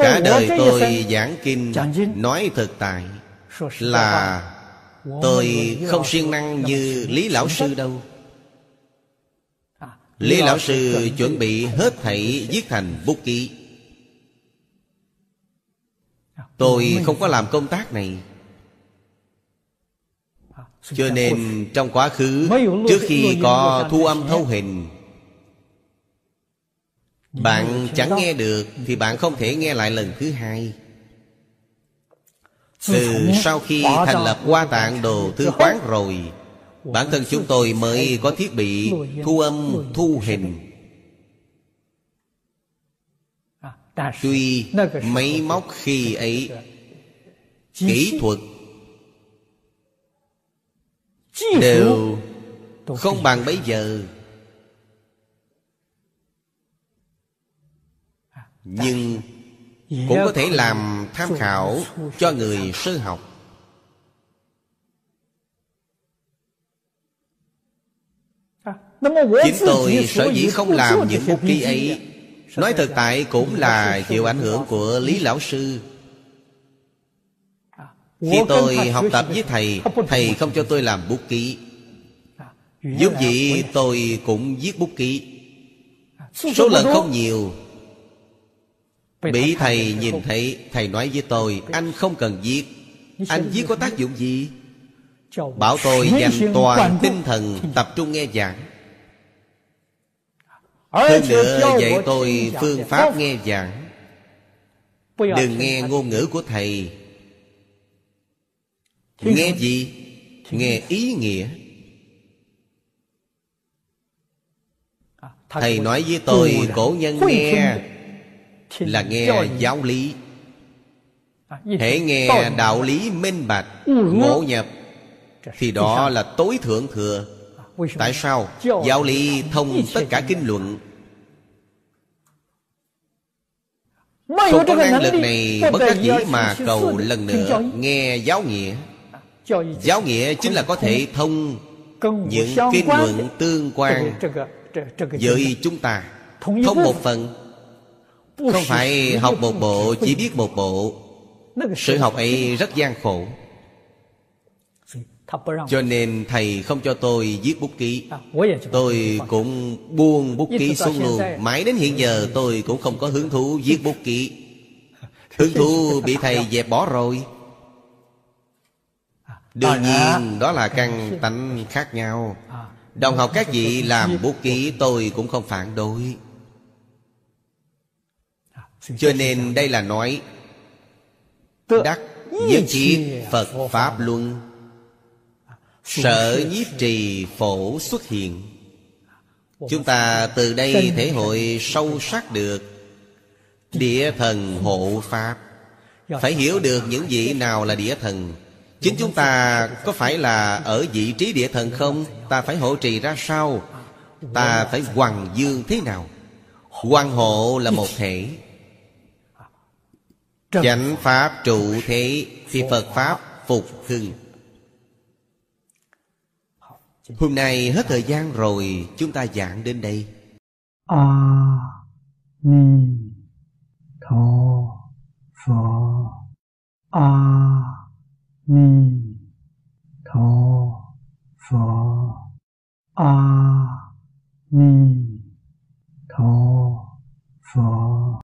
Cả đời tôi giảng kinh Nói thực tại Là Tôi không siêng năng như Lý Lão Sư đâu. Lý Lão Sư chuẩn bị hết thảy viết thành bút ký. Tôi không có làm công tác này. Cho nên trong quá khứ, Trước khi có thu âm thâu hình, Bạn chẳng nghe được Thì bạn không thể nghe lại lần thứ hai từ sau khi thành lập Hoa Tạng Đồ Thư Quán rồi Bản thân chúng tôi mới có thiết bị thu âm thu hình. Tuy máy móc khi ấy Kỹ thuật Đều không bằng bây giờ. Nhưng cũng có thể làm tham khảo cho người sơ học. Chính tôi sở dĩ không làm những bút ký ấy. Nói thực tại cũng là chịu ảnh hưởng của lý lão sư. Khi tôi học tập với thầy thầy không cho tôi làm bút ký. Giúp gì tôi cũng viết bút ký. Số lần không nhiều Bị thầy nhìn thấy Thầy nói với tôi Anh không cần viết Anh viết có tác dụng gì? Bảo tôi dành toàn tinh thần Tập trung nghe giảng. Hơn nữa dạy tôi phương pháp nghe giảng. Đừng nghe ngôn ngữ của thầy. Nghe gì? Nghe ý nghĩa. Thầy nói với tôi Cổ nhân nghe là nghe giáo lý. Hễ nghe đạo lý minh bạch ngộ nhập. Thì đó là tối thượng thừa. Tại sao? Giáo lý thông tất cả kinh luận. Không có năng lực này bất đắc dĩ mà cầu lần nữa nghe giáo nghĩa. Giáo nghĩa chính là có thể thông những kinh luận tương quan với chúng ta. Thông một phần không phải học một bộ chỉ biết một bộ. Sự học ấy rất gian khổ. Cho nên thầy không cho tôi viết bút ký. Tôi cũng buông bút ký xuống luôn. Mãi đến hiện giờ tôi cũng không có hứng thú viết bút ký. [LAUGHS] Hứng thú bị thầy dẹp bỏ rồi. Đương nhiên đó là căn tánh khác nhau. Đồng học các vị làm bút ký. tôi cũng không phản đối cho nên đây là nói Đắc nhất thiết Phật Pháp Luân. Sở nhiếp trì phổ xuất hiện. Chúng ta từ đây thể hội sâu sắc được. Địa thần hộ Pháp. Phải hiểu được những vị nào là địa thần. Chính chúng ta có phải là ở vị trí địa thần không? Ta phải hộ trì ra sao? Ta phải hoàng dương thế nào? Hoàng hộ là một thể chánh pháp trụ thế thì phật pháp phục hưng. Hôm nay hết thời gian rồi chúng ta giảng đến đây. A à, ni tho pho. A à, ni tho pho. A à, ni tho pho.